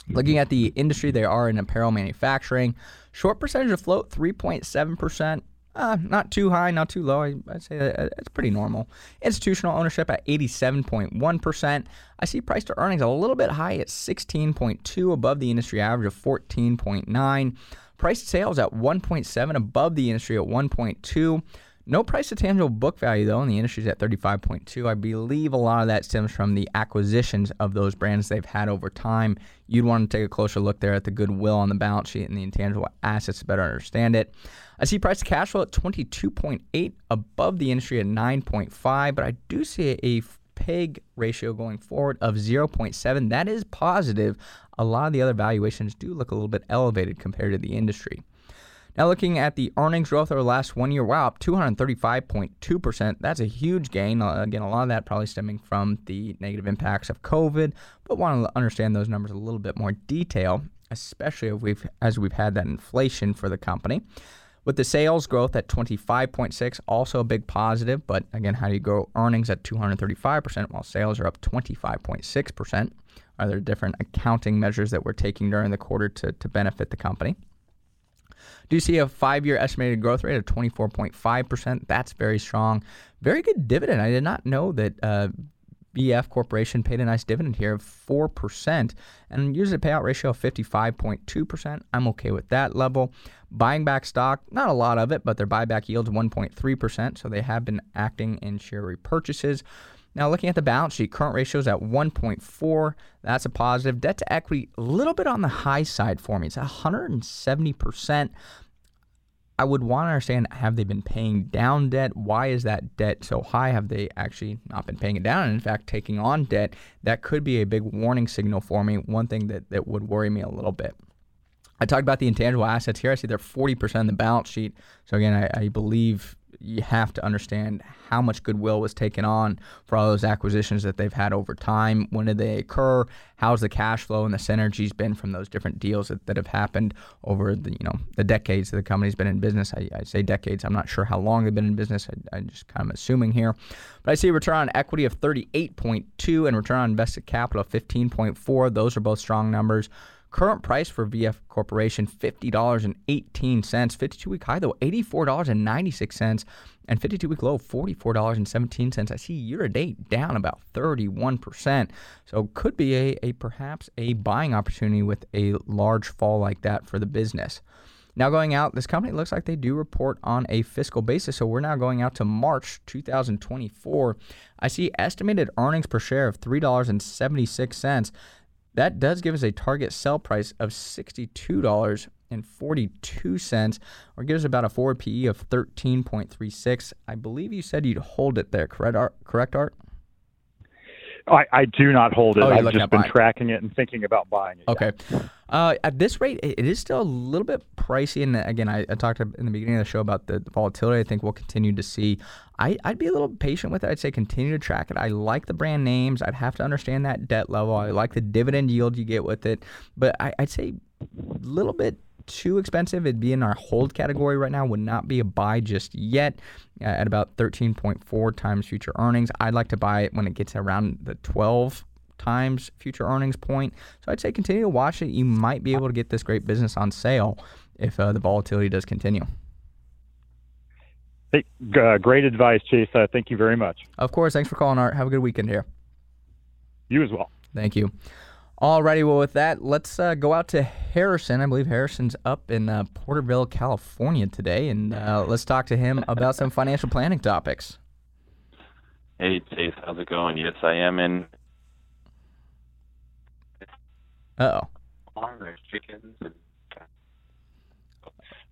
Looking at the industry, they are in apparel manufacturing. Short percentage of float, 3.7%. Uh, not too high, not too low. I, would say it's pretty normal. Institutional ownership at 87.1%. I see price to earnings a little bit high at 16.2, above the industry average of 14.9. Price to sales at 1.7, above the industry at 1.2. No price to tangible book value, though, and the industry is at 35.2. I believe a lot of that stems from the acquisitions of those brands they've had over time. You'd want to take a closer look there at the goodwill on the balance sheet and the intangible assets to better understand it. I see price to cash flow at 22.8, above the industry at 9.5, but I do see a PEG ratio going forward of 0.7. That is positive. A lot of the other valuations do look a little bit elevated compared to the industry. Now, looking at the earnings growth over the last one year, wow, up 235.2%. That's a huge gain. Uh, again, a lot of that probably stemming from the negative impacts of COVID, but want to understand those numbers a little bit more detail, especially we've, as we've had that inflation for the company. With the sales growth at 25.6, also a big positive, but again, how do you grow earnings at 235% while sales are up 25.6%? Are there different accounting measures that we're taking during the quarter to, to benefit the company? Do you see a five year estimated growth rate of 24.5%? That's very strong. Very good dividend. I did not know that uh, VF Corporation paid a nice dividend here of 4% and uses a payout ratio of 55.2%. I'm okay with that level. Buying back stock, not a lot of it, but their buyback yields 1.3%, so they have been acting in share repurchases. Now, looking at the balance sheet, current ratio is at 1.4. That's a positive. Debt to equity, a little bit on the high side for me. It's 170%. I would want to understand have they been paying down debt? Why is that debt so high? Have they actually not been paying it down? And in fact, taking on debt, that could be a big warning signal for me. One thing that, that would worry me a little bit. I talked about the intangible assets here. I see they're 40% of the balance sheet. So again, I, I believe you have to understand how much goodwill was taken on for all those acquisitions that they've had over time. When did they occur? How's the cash flow and the synergies been from those different deals that, that have happened over the you know the decades that the company's been in business? I, I say decades. I'm not sure how long they've been in business. I, am just kind of assuming here, but I see return on equity of 38.2 and return on invested capital of 15.4. Those are both strong numbers. Current price for VF Corporation, $50.18. 52 week high, though, $84.96. And 52 week low, $44.17. I see year to date down about 31%. So could be a, a perhaps a buying opportunity with a large fall like that for the business. Now, going out, this company looks like they do report on a fiscal basis. So we're now going out to March 2024. I see estimated earnings per share of $3.76. That does give us a target sell price of $62.42, or gives us about a forward PE of 13.36. I believe you said you'd hold it there, correct, Art? Correct, Art? I, I do not hold it. Oh, I've just been tracking it and thinking about buying it. Okay. Yeah. Uh, at this rate, it is still a little bit pricey. And again, I, I, talked in the beginning of the show about the, volatility. I think we'll continue to see. I, would be a little patient with it. I'd say continue to track it. I like the brand names. I'd have to understand that debt level. I like the dividend yield you get with it. But I, I'd say a little bit too expensive. It'd be in our hold category right now. Would not be a buy just yet uh, at about 13.4 times future earnings. I'd like to buy it when it gets around the 12 times future earnings point. So I'd say continue to watch it. You might be able to get this great business on sale if uh, the volatility does continue. Hey, uh, great advice, Chase. Uh, thank you very much. Of course. Thanks for calling, Art. Have a good weekend here. You as well. Thank you. Alrighty, well, with that, let's uh, go out to Harrison. I believe Harrison's up in uh, Porterville, California today, and uh, let's talk to him about some financial planning topics. Hey, Chase, how's it going? Yes, I am in oh. There's chickens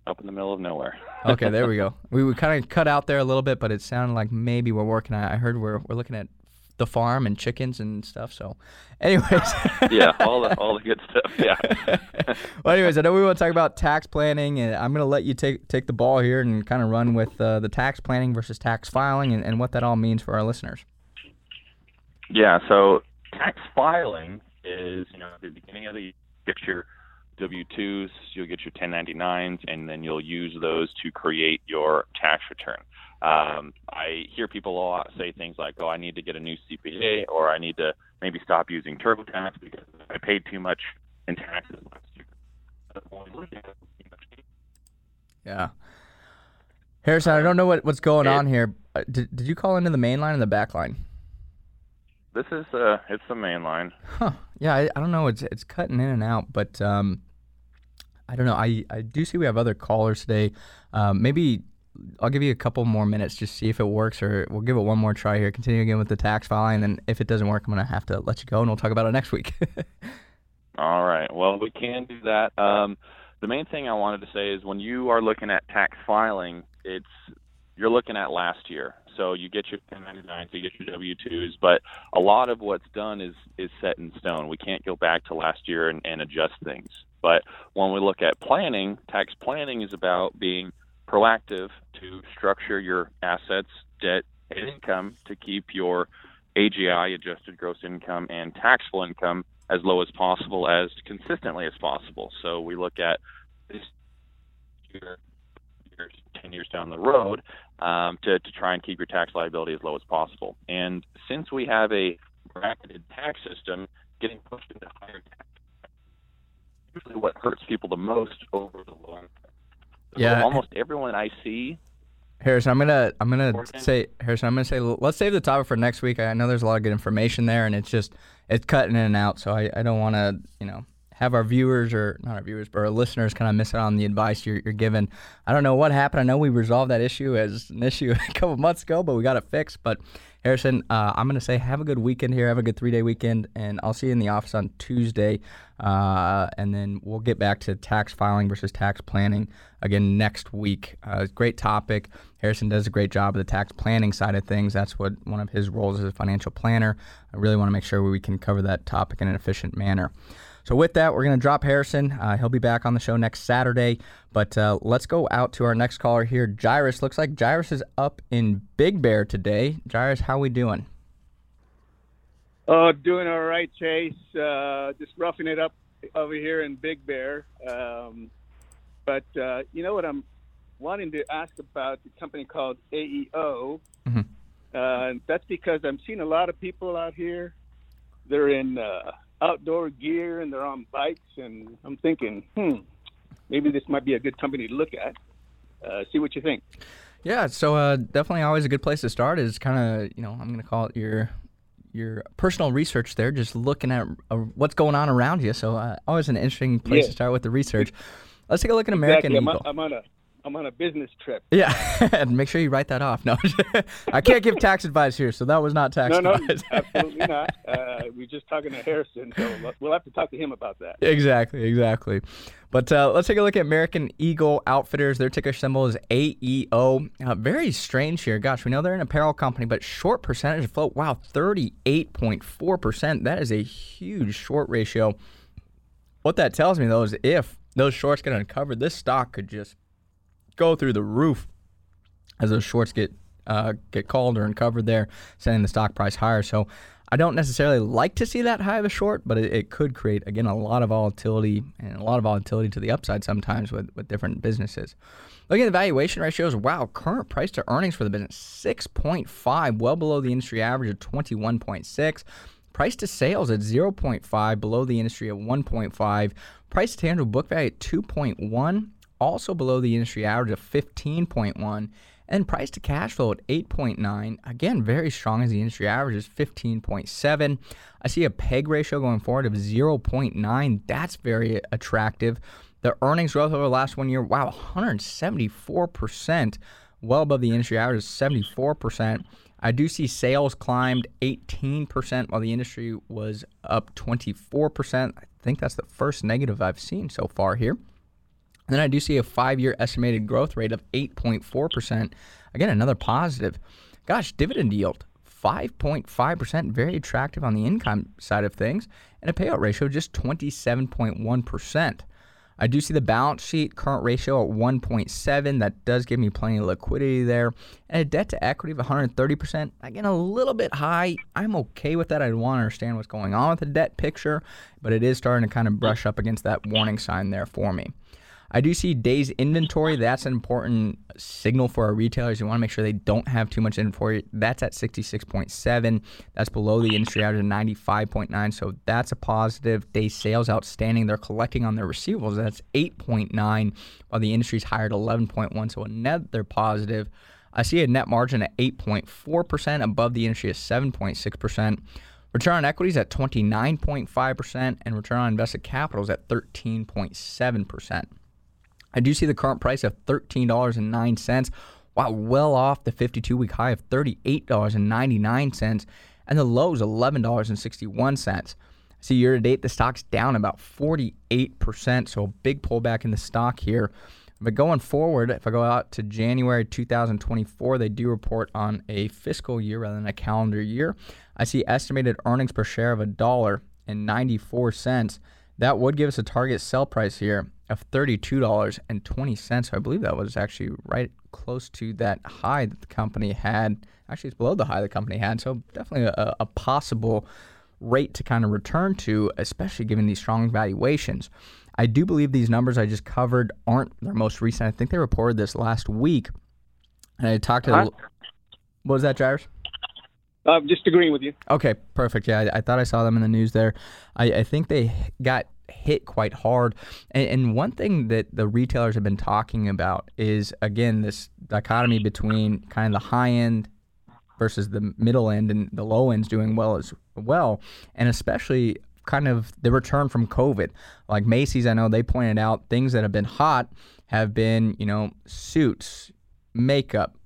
up in the middle of nowhere. okay, there we go. We would kind of cut out there a little bit, but it sounded like maybe we're working. I heard we're we're looking at the farm and chickens and stuff. So, anyways. yeah, all the all the good stuff. Yeah. well, anyways, I know we want to talk about tax planning, and I'm going to let you take take the ball here and kind of run with uh, the tax planning versus tax filing and, and what that all means for our listeners. Yeah. So tax filing is, you know, at the beginning of the year, get your W-2s, you'll get your 1099s, and then you'll use those to create your tax return. Um, I hear people a lot say things like, "Oh, I need to get a new CPA," or "I need to maybe stop using TurboTax because I paid too much in taxes last year." Yeah. Harrison, I don't know what, what's going on here. Uh, Did, did you call into the main line or the back line? This is uh, it's the main line. Huh. Yeah, I, I don't know. It's it's cutting in and out, but um, I don't know. I, I do see we have other callers today. Um, maybe I'll give you a couple more minutes just see if it works, or we'll give it one more try here. Continue again with the tax filing, and then if it doesn't work, I'm gonna have to let you go, and we'll talk about it next week. All right. Well, we can do that. Um, the main thing I wanted to say is when you are looking at tax filing, it's you're looking at last year. So you get your 1099s, you get your W-2s, but a lot of what's done is is set in stone. We can't go back to last year and, and adjust things. But when we look at planning, tax planning is about being proactive to structure your assets, debt, and income to keep your AGI, adjusted gross income, and taxable income as low as possible, as consistently as possible. So we look at this year, years, 10 years down the road um, to, to try and keep your tax liability as low as possible. And since we have a bracketed tax system, getting pushed into higher tax usually what hurts people the most over the long term. So Yeah. almost everyone I see Harrison, I'm gonna I'm gonna Morgan? say Harrison, I'm gonna say let's save the topic for next week. I know there's a lot of good information there, and it's just it's cutting in and out. So I, I don't want to you know have our viewers or not our viewers but our listeners kind of miss out on the advice you're, you're giving. I don't know what happened. I know we resolved that issue as an issue a couple months ago, but we got it fixed. But Harrison, uh, I'm gonna say have a good weekend here. Have a good three day weekend, and I'll see you in the office on Tuesday, uh, and then we'll get back to tax filing versus tax planning again next week. Uh, great topic. Harrison does a great job of the tax planning side of things. That's what one of his roles as a financial planner. I really want to make sure we can cover that topic in an efficient manner. So with that, we're going to drop Harrison. Uh, he'll be back on the show next Saturday. But uh, let's go out to our next caller here, Jairus. Looks like Jairus is up in Big Bear today. Jairus, how are we doing? Oh, doing all right, Chase. Uh, just roughing it up over here in Big Bear. Um, but uh, you know what I'm wanting to ask about the company called AEO. Mhm. Uh, that's because I'm seeing a lot of people out here. They're in uh, outdoor gear and they're on bikes, and I'm thinking, hmm, maybe this might be a good company to look at. Uh, see what you think. Yeah, so uh, definitely always a good place to start is kind of you know I'm going to call it your your personal research there, just looking at uh, what's going on around you. So uh, always an interesting place Yeah. to start with the research. Let's take a look at American Exactly. I'm, Eagle. on, I'm on a I'm on a business trip. Yeah, and make sure you write that off. No, I can't give tax advice here, so that was not tax No, no, advice. absolutely not. Uh, we're just talking to Harrison, so we'll have to talk to him about that. exactly, exactly. But uh, let's take a look at American Eagle Outfitters. Their ticker symbol is AEO. Uh, very strange here. Gosh, we know they're an apparel company, but short percentage of float. Wow, 38.4%. That is a huge short ratio. What that tells me, though, is if those shorts get uncovered, this stock could just go through the roof as those shorts get uh, get called or uncovered there, sending the stock price higher. So I don't necessarily like to see that high of a short, but it, it could create again a lot of volatility and a lot of volatility to the upside sometimes with, with different businesses. Looking at the valuation ratios, wow, current price to earnings for the business 6.5, well below the industry average of 21.6. Price to sales at 0.5, below the industry at 1.5. Price to tangible book value at 2.1, also below the industry average of 15.1. And price to cash flow at 8.9. Again, very strong as the industry average is 15.7. I see a PEG ratio going forward of 0.9. That's very attractive. The earnings growth over the last one year, wow, 174%, well above the industry average of 74%. I do see sales climbed 18% while the industry was up 24%. I think that's the first negative I've seen so far here. Then I do see a five year estimated growth rate of 8.4%. Again, another positive. Gosh, dividend yield 5.5%, very attractive on the income side of things, and a payout ratio of just 27.1%. I do see the balance sheet current ratio at 1.7. That does give me plenty of liquidity there. And a debt to equity of 130%. Again, a little bit high. I'm okay with that. I want to understand what's going on with the debt picture, but it is starting to kind of brush up against that warning sign there for me. I do see days inventory. That's an important signal for our retailers. You want to make sure they don't have too much inventory. That's at 66.7. That's below the industry average of 95.9. So that's a positive. Day sales outstanding. They're collecting on their receivables. That's 8.9, while the industry's hired 11.1. So another positive. I see a net margin at 8.4%, above the industry at 7.6%. Return on equity is at 29.5%, and return on invested capital is at 13.7%. I do see the current price of $13.09. Wow, well off the 52 week high of $38.99, and the low is $11.61. See, year to date, the stock's down about 48%, so a big pullback in the stock here. But going forward, if I go out to January 2024, they do report on a fiscal year rather than a calendar year. I see estimated earnings per share of a dollar and 94 cents. That would give us a target sell price here of $32.20. So I believe that was actually right close to that high that the company had. Actually, it's below the high the company had. So definitely a, a possible rate to kind of return to, especially given these strong valuations. I do believe these numbers I just covered aren't their most recent. I think they reported this last week. And I talked to. What was that, Jairus? Uh, just agreeing with you. Okay, perfect. Yeah, I, I, thought I saw them in the news there. I, I think they got hit quite hard. And, and, one thing that the retailers have been talking about is, again, this dichotomy between kind of the high end versus the middle end and the low end's doing well as well. And especially kind of the return from COVID. Like Macy's, I know they pointed out things that have been hot have been, you know, suits, makeup,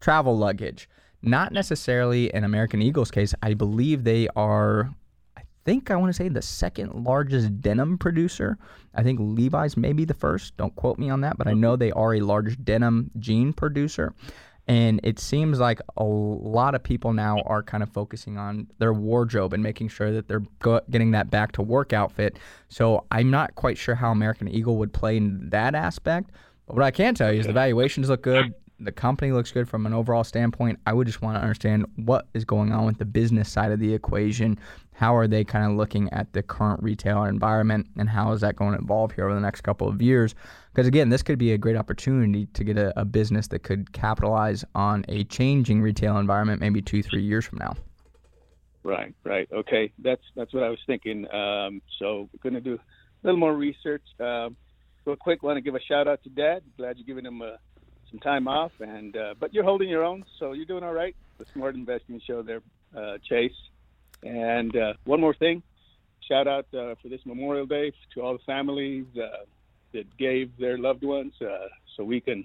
travel luggage. Not necessarily in American Eagle's case. I believe they are, I think I want to say the second largest denim producer. I think Levi's may be the first. Don't quote me on that, but I know they are a large denim jean producer. And it seems like a lot of people now are kind of focusing on their wardrobe and making sure that they're getting that back to work outfit. So I'm not quite sure how American Eagle would play in that aspect. But what I can tell you is the valuations look good. The company looks good from an overall standpoint. I would just want to understand what is going on with the business side of the equation. How are they kind of looking at the current retail environment and how is that going to evolve here over the next couple of years? Because again, this could be a great opportunity to get a, a business that could capitalize on a changing retail environment maybe two, three years from now. Right, right. Okay, that's that's what I was thinking. Um, so we're going to do a little more research. Um, real quick, want to give a shout out to Dad. Glad you're giving him uh, some time off, and uh, but you're holding your own, so you're doing all right. The Smart Investing Show there, uh, Chase. And uh, one more thing, shout out uh, for this Memorial Day to all the families uh, that gave their loved ones, uh, so we can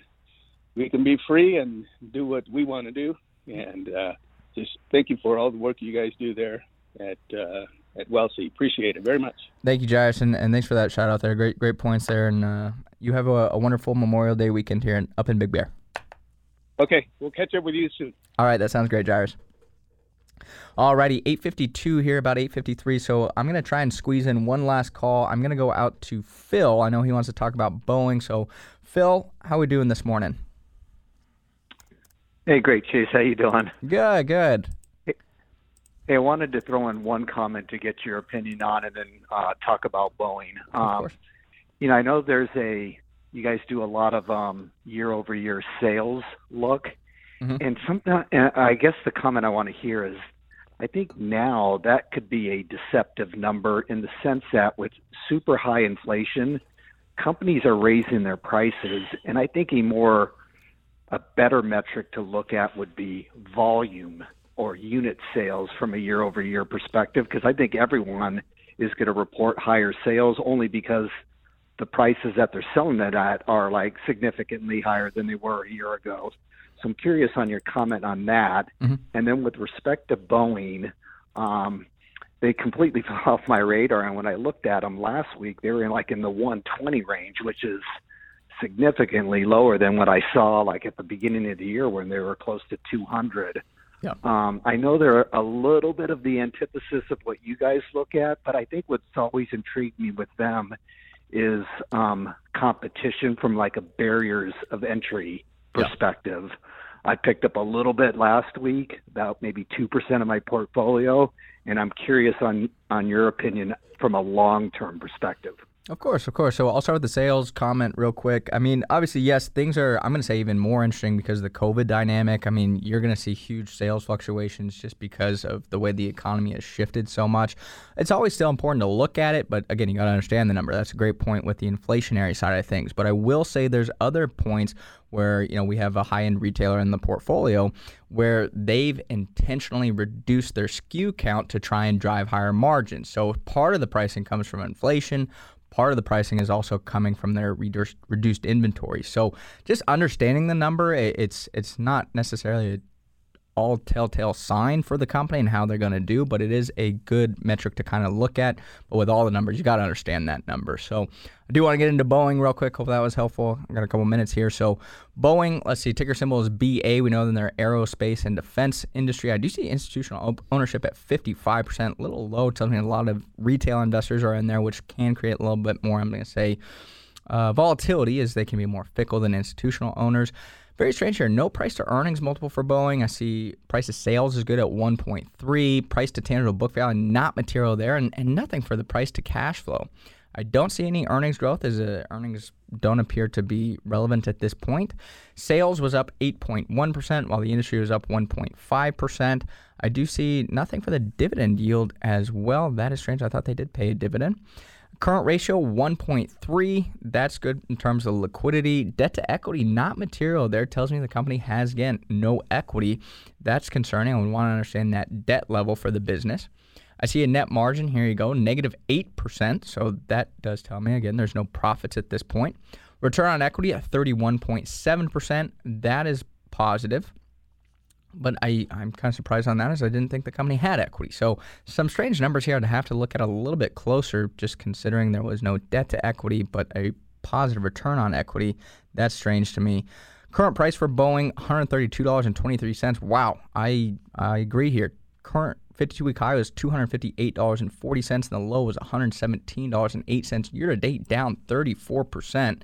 we can be free and do what we want to do. And uh, just thank you for all the work you guys do there at uh, at Wilsey. Appreciate it very much. Thank you, Josh, and, and thanks for that shout out there. Great great points there, and uh, you have a, a, wonderful Memorial Day weekend here in, up in Big Bear. Okay, we'll catch up with you soon. All right, that sounds great, Jairus. Alrighty, 8:52 here, about 8:53. So I'm gonna try and squeeze in one last call. I'm gonna go out to Phil. I know he wants to talk about Boeing. So, Phil, how are we doing this morning? Hey, great, Chase. How you doing? Good, good. Hey, I wanted to throw in one comment to get your opinion on it and uh, talk about Boeing. Um, of course. You know, I know there's a you guys do a lot of um, year-over-year sales look, mm-hmm. and sometimes I guess the comment I want to hear is I think now that could be a deceptive number in the sense that with super high inflation, companies are raising their prices, and I think a more a better metric to look at would be volume or unit sales from a year over year perspective because I think everyone is going to report higher sales only because the prices that they're selling it at are like significantly higher than they were a year ago. So I'm curious on your comment on that. Mm-hmm. And then with respect to Boeing, um, they completely fell off my radar. And when I looked at them last week, they were in like in the 120 range, which is significantly lower than what I saw like at the beginning of the year when they were close to 200. Yeah. Um, I know they're a little bit of the antithesis of what you guys look at, but I think what's always intrigued me with them is um, competition from like a barriers of entry perspective. Yeah. I picked up a little bit last week, about maybe 2% of my portfolio, and I'm curious on on your opinion from a long-term perspective. Of course, of course. So I'll start with the sales comment real quick. I mean, obviously, yes, things are, I'm going to say, even more interesting because of the COVID dynamic. I mean, you're going to see huge sales fluctuations just because of the way the economy has shifted so much. It's always still important to look at it, but again, you got to understand the number. That's a great point with the inflationary side of things. But I will say there's other points where you know we have a high-end retailer in the portfolio where they've intentionally reduced their SKU count to try and drive higher margins. So part of the pricing comes from inflation, part of the pricing is also coming from their reduced, reduced inventory. So just understanding the number, it's it's not necessarily all telltale sign for the company and how they're going to do, but it is a good metric to kind of look at. But with all the numbers, you got to understand that number. So I do want to get into Boeing real quick. Hope that was helpful. I got a couple minutes here. So Boeing, let's see, ticker symbol is BA. We know that they're aerospace and defense industry. I do see institutional ownership at 55%, a little low. Tells me a lot of retail investors are in there, which can create a little bit more, I'm going to say, uh, volatility as they can be more fickle than institutional owners. Very strange here. No price to earnings multiple for Boeing. I see price to sales is good at 1.3. Price to tangible book value not material there, and, and nothing for the price to cash flow. I don't see any earnings growth as uh, earnings don't appear to be relevant at this point. Sales was up 8.1%, while the industry was up 1.5%. I do see nothing for the dividend yield as well. That is strange. I thought they did pay a dividend. Current ratio 1.3. That's good in terms of liquidity. Debt to equity, not material there. Tells me the company has, again, no equity. That's concerning. We want to understand that debt level for the business. I see a net margin. Here you go, negative 8%. So that does tell me, again, there's no profits at this point. Return on equity at 31.7%. That is positive but I, I'm kind of surprised on that as I didn't think the company had equity. So some strange numbers here I'd have to look at a little bit closer, just considering there was no debt to equity, but a positive return on equity. That's strange to me. Current price for Boeing, $132.23. Wow, I I agree here. Current 52 week high was $258.40 and the low was $117.08. Year to date down 34%.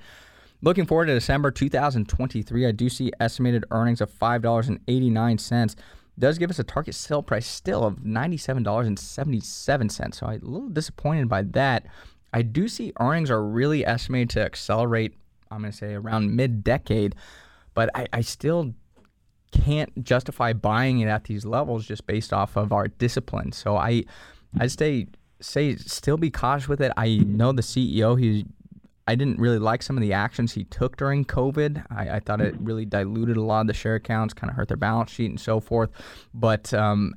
Looking forward to December 2023, I do see estimated earnings of $5.89. Does give us a target sale price still of $97.77. So I'm a little disappointed by that. I do see earnings are really estimated to accelerate, I'm going to say around mid decade, but I, I still can't justify buying it at these levels just based off of our discipline. So I I stay say still be cautious with it. I know the CEO he's I didn't really like some of the actions he took during COVID. I, I, thought it really diluted a lot of the share accounts, kind of hurt their balance sheet and so forth. But um,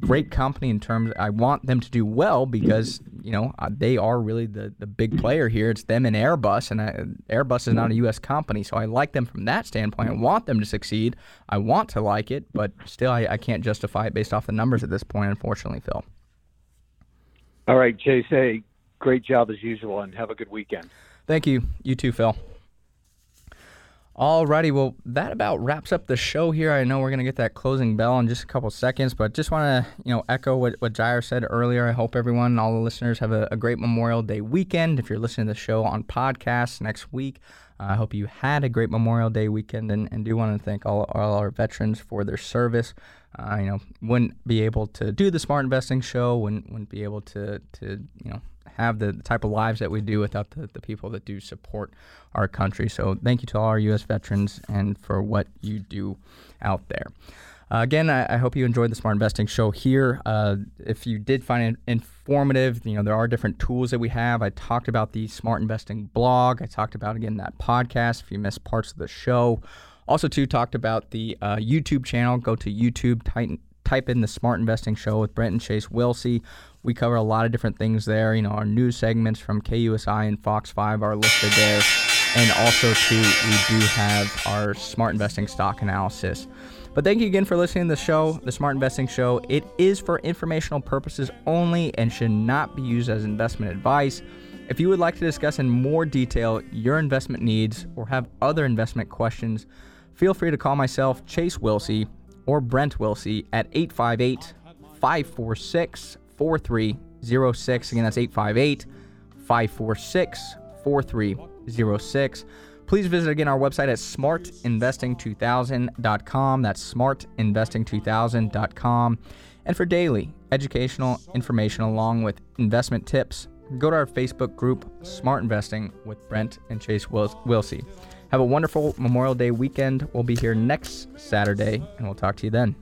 great company in terms. I want them to do well because you know uh, they are really the the big player here. It's them and Airbus, and I, uh, Airbus is not a U.S. company, so I like them from that standpoint. I want them to succeed. I want to like it, but still, I, I can't justify it based off the numbers at this point. Unfortunately, Phil. All right, Chase. Hey, great job as usual, and have a good weekend. Thank you. You too, Phil. Alrighty, well, that about wraps up the show here. I know we're to get that closing bell in just a couple seconds, but just want to, you know, echo what, what Jair said earlier. I hope everyone, all the listeners, have a, a great Memorial Day weekend. If you're listening to the show on podcast next week, uh, I hope you had a great Memorial Day weekend and, and do want to thank all, all our veterans for their service. Uh, you know, wouldn't be able to do the Smart Investing Show, wouldn't, wouldn't be able to, to, you know, have the, type of lives that we do without the, the people that do support our country. So thank you to all our U.S. veterans and for what you do out there. Uh, again, I, I, hope you enjoyed the Smart Investing Show here. Uh, if you did find it informative, you know there are different tools that we have. I talked about the Smart Investing blog. I talked about again that podcast. If you missed parts of the show, also too talked about the uh, YouTube channel. Go to YouTube, type, type in the Smart Investing Show with Brent and Chase Wilsey. We cover a lot of different things there. You know, our news segments from KUSI and Fox 5 are listed there. And also, too, we do have our smart investing stock analysis. But thank you again for listening to the show, the Smart Investing Show. It is for informational purposes only and should not be used as investment advice. If you would like to discuss in more detail your investment needs or have other investment questions, feel free to call myself, Chase Wilsey, or Brent Wilsey at 858 546 4306. Again, that's 858 546 4306. Please visit again our website at smartinvesting2000.com. That's smartinvesting2000.com. And for daily educational information along with investment tips, go to our Facebook group, Smart Investing with Brent and Chase Wilsey. Have a wonderful Memorial Day weekend. We'll be here next Saturday, and we'll talk to you then.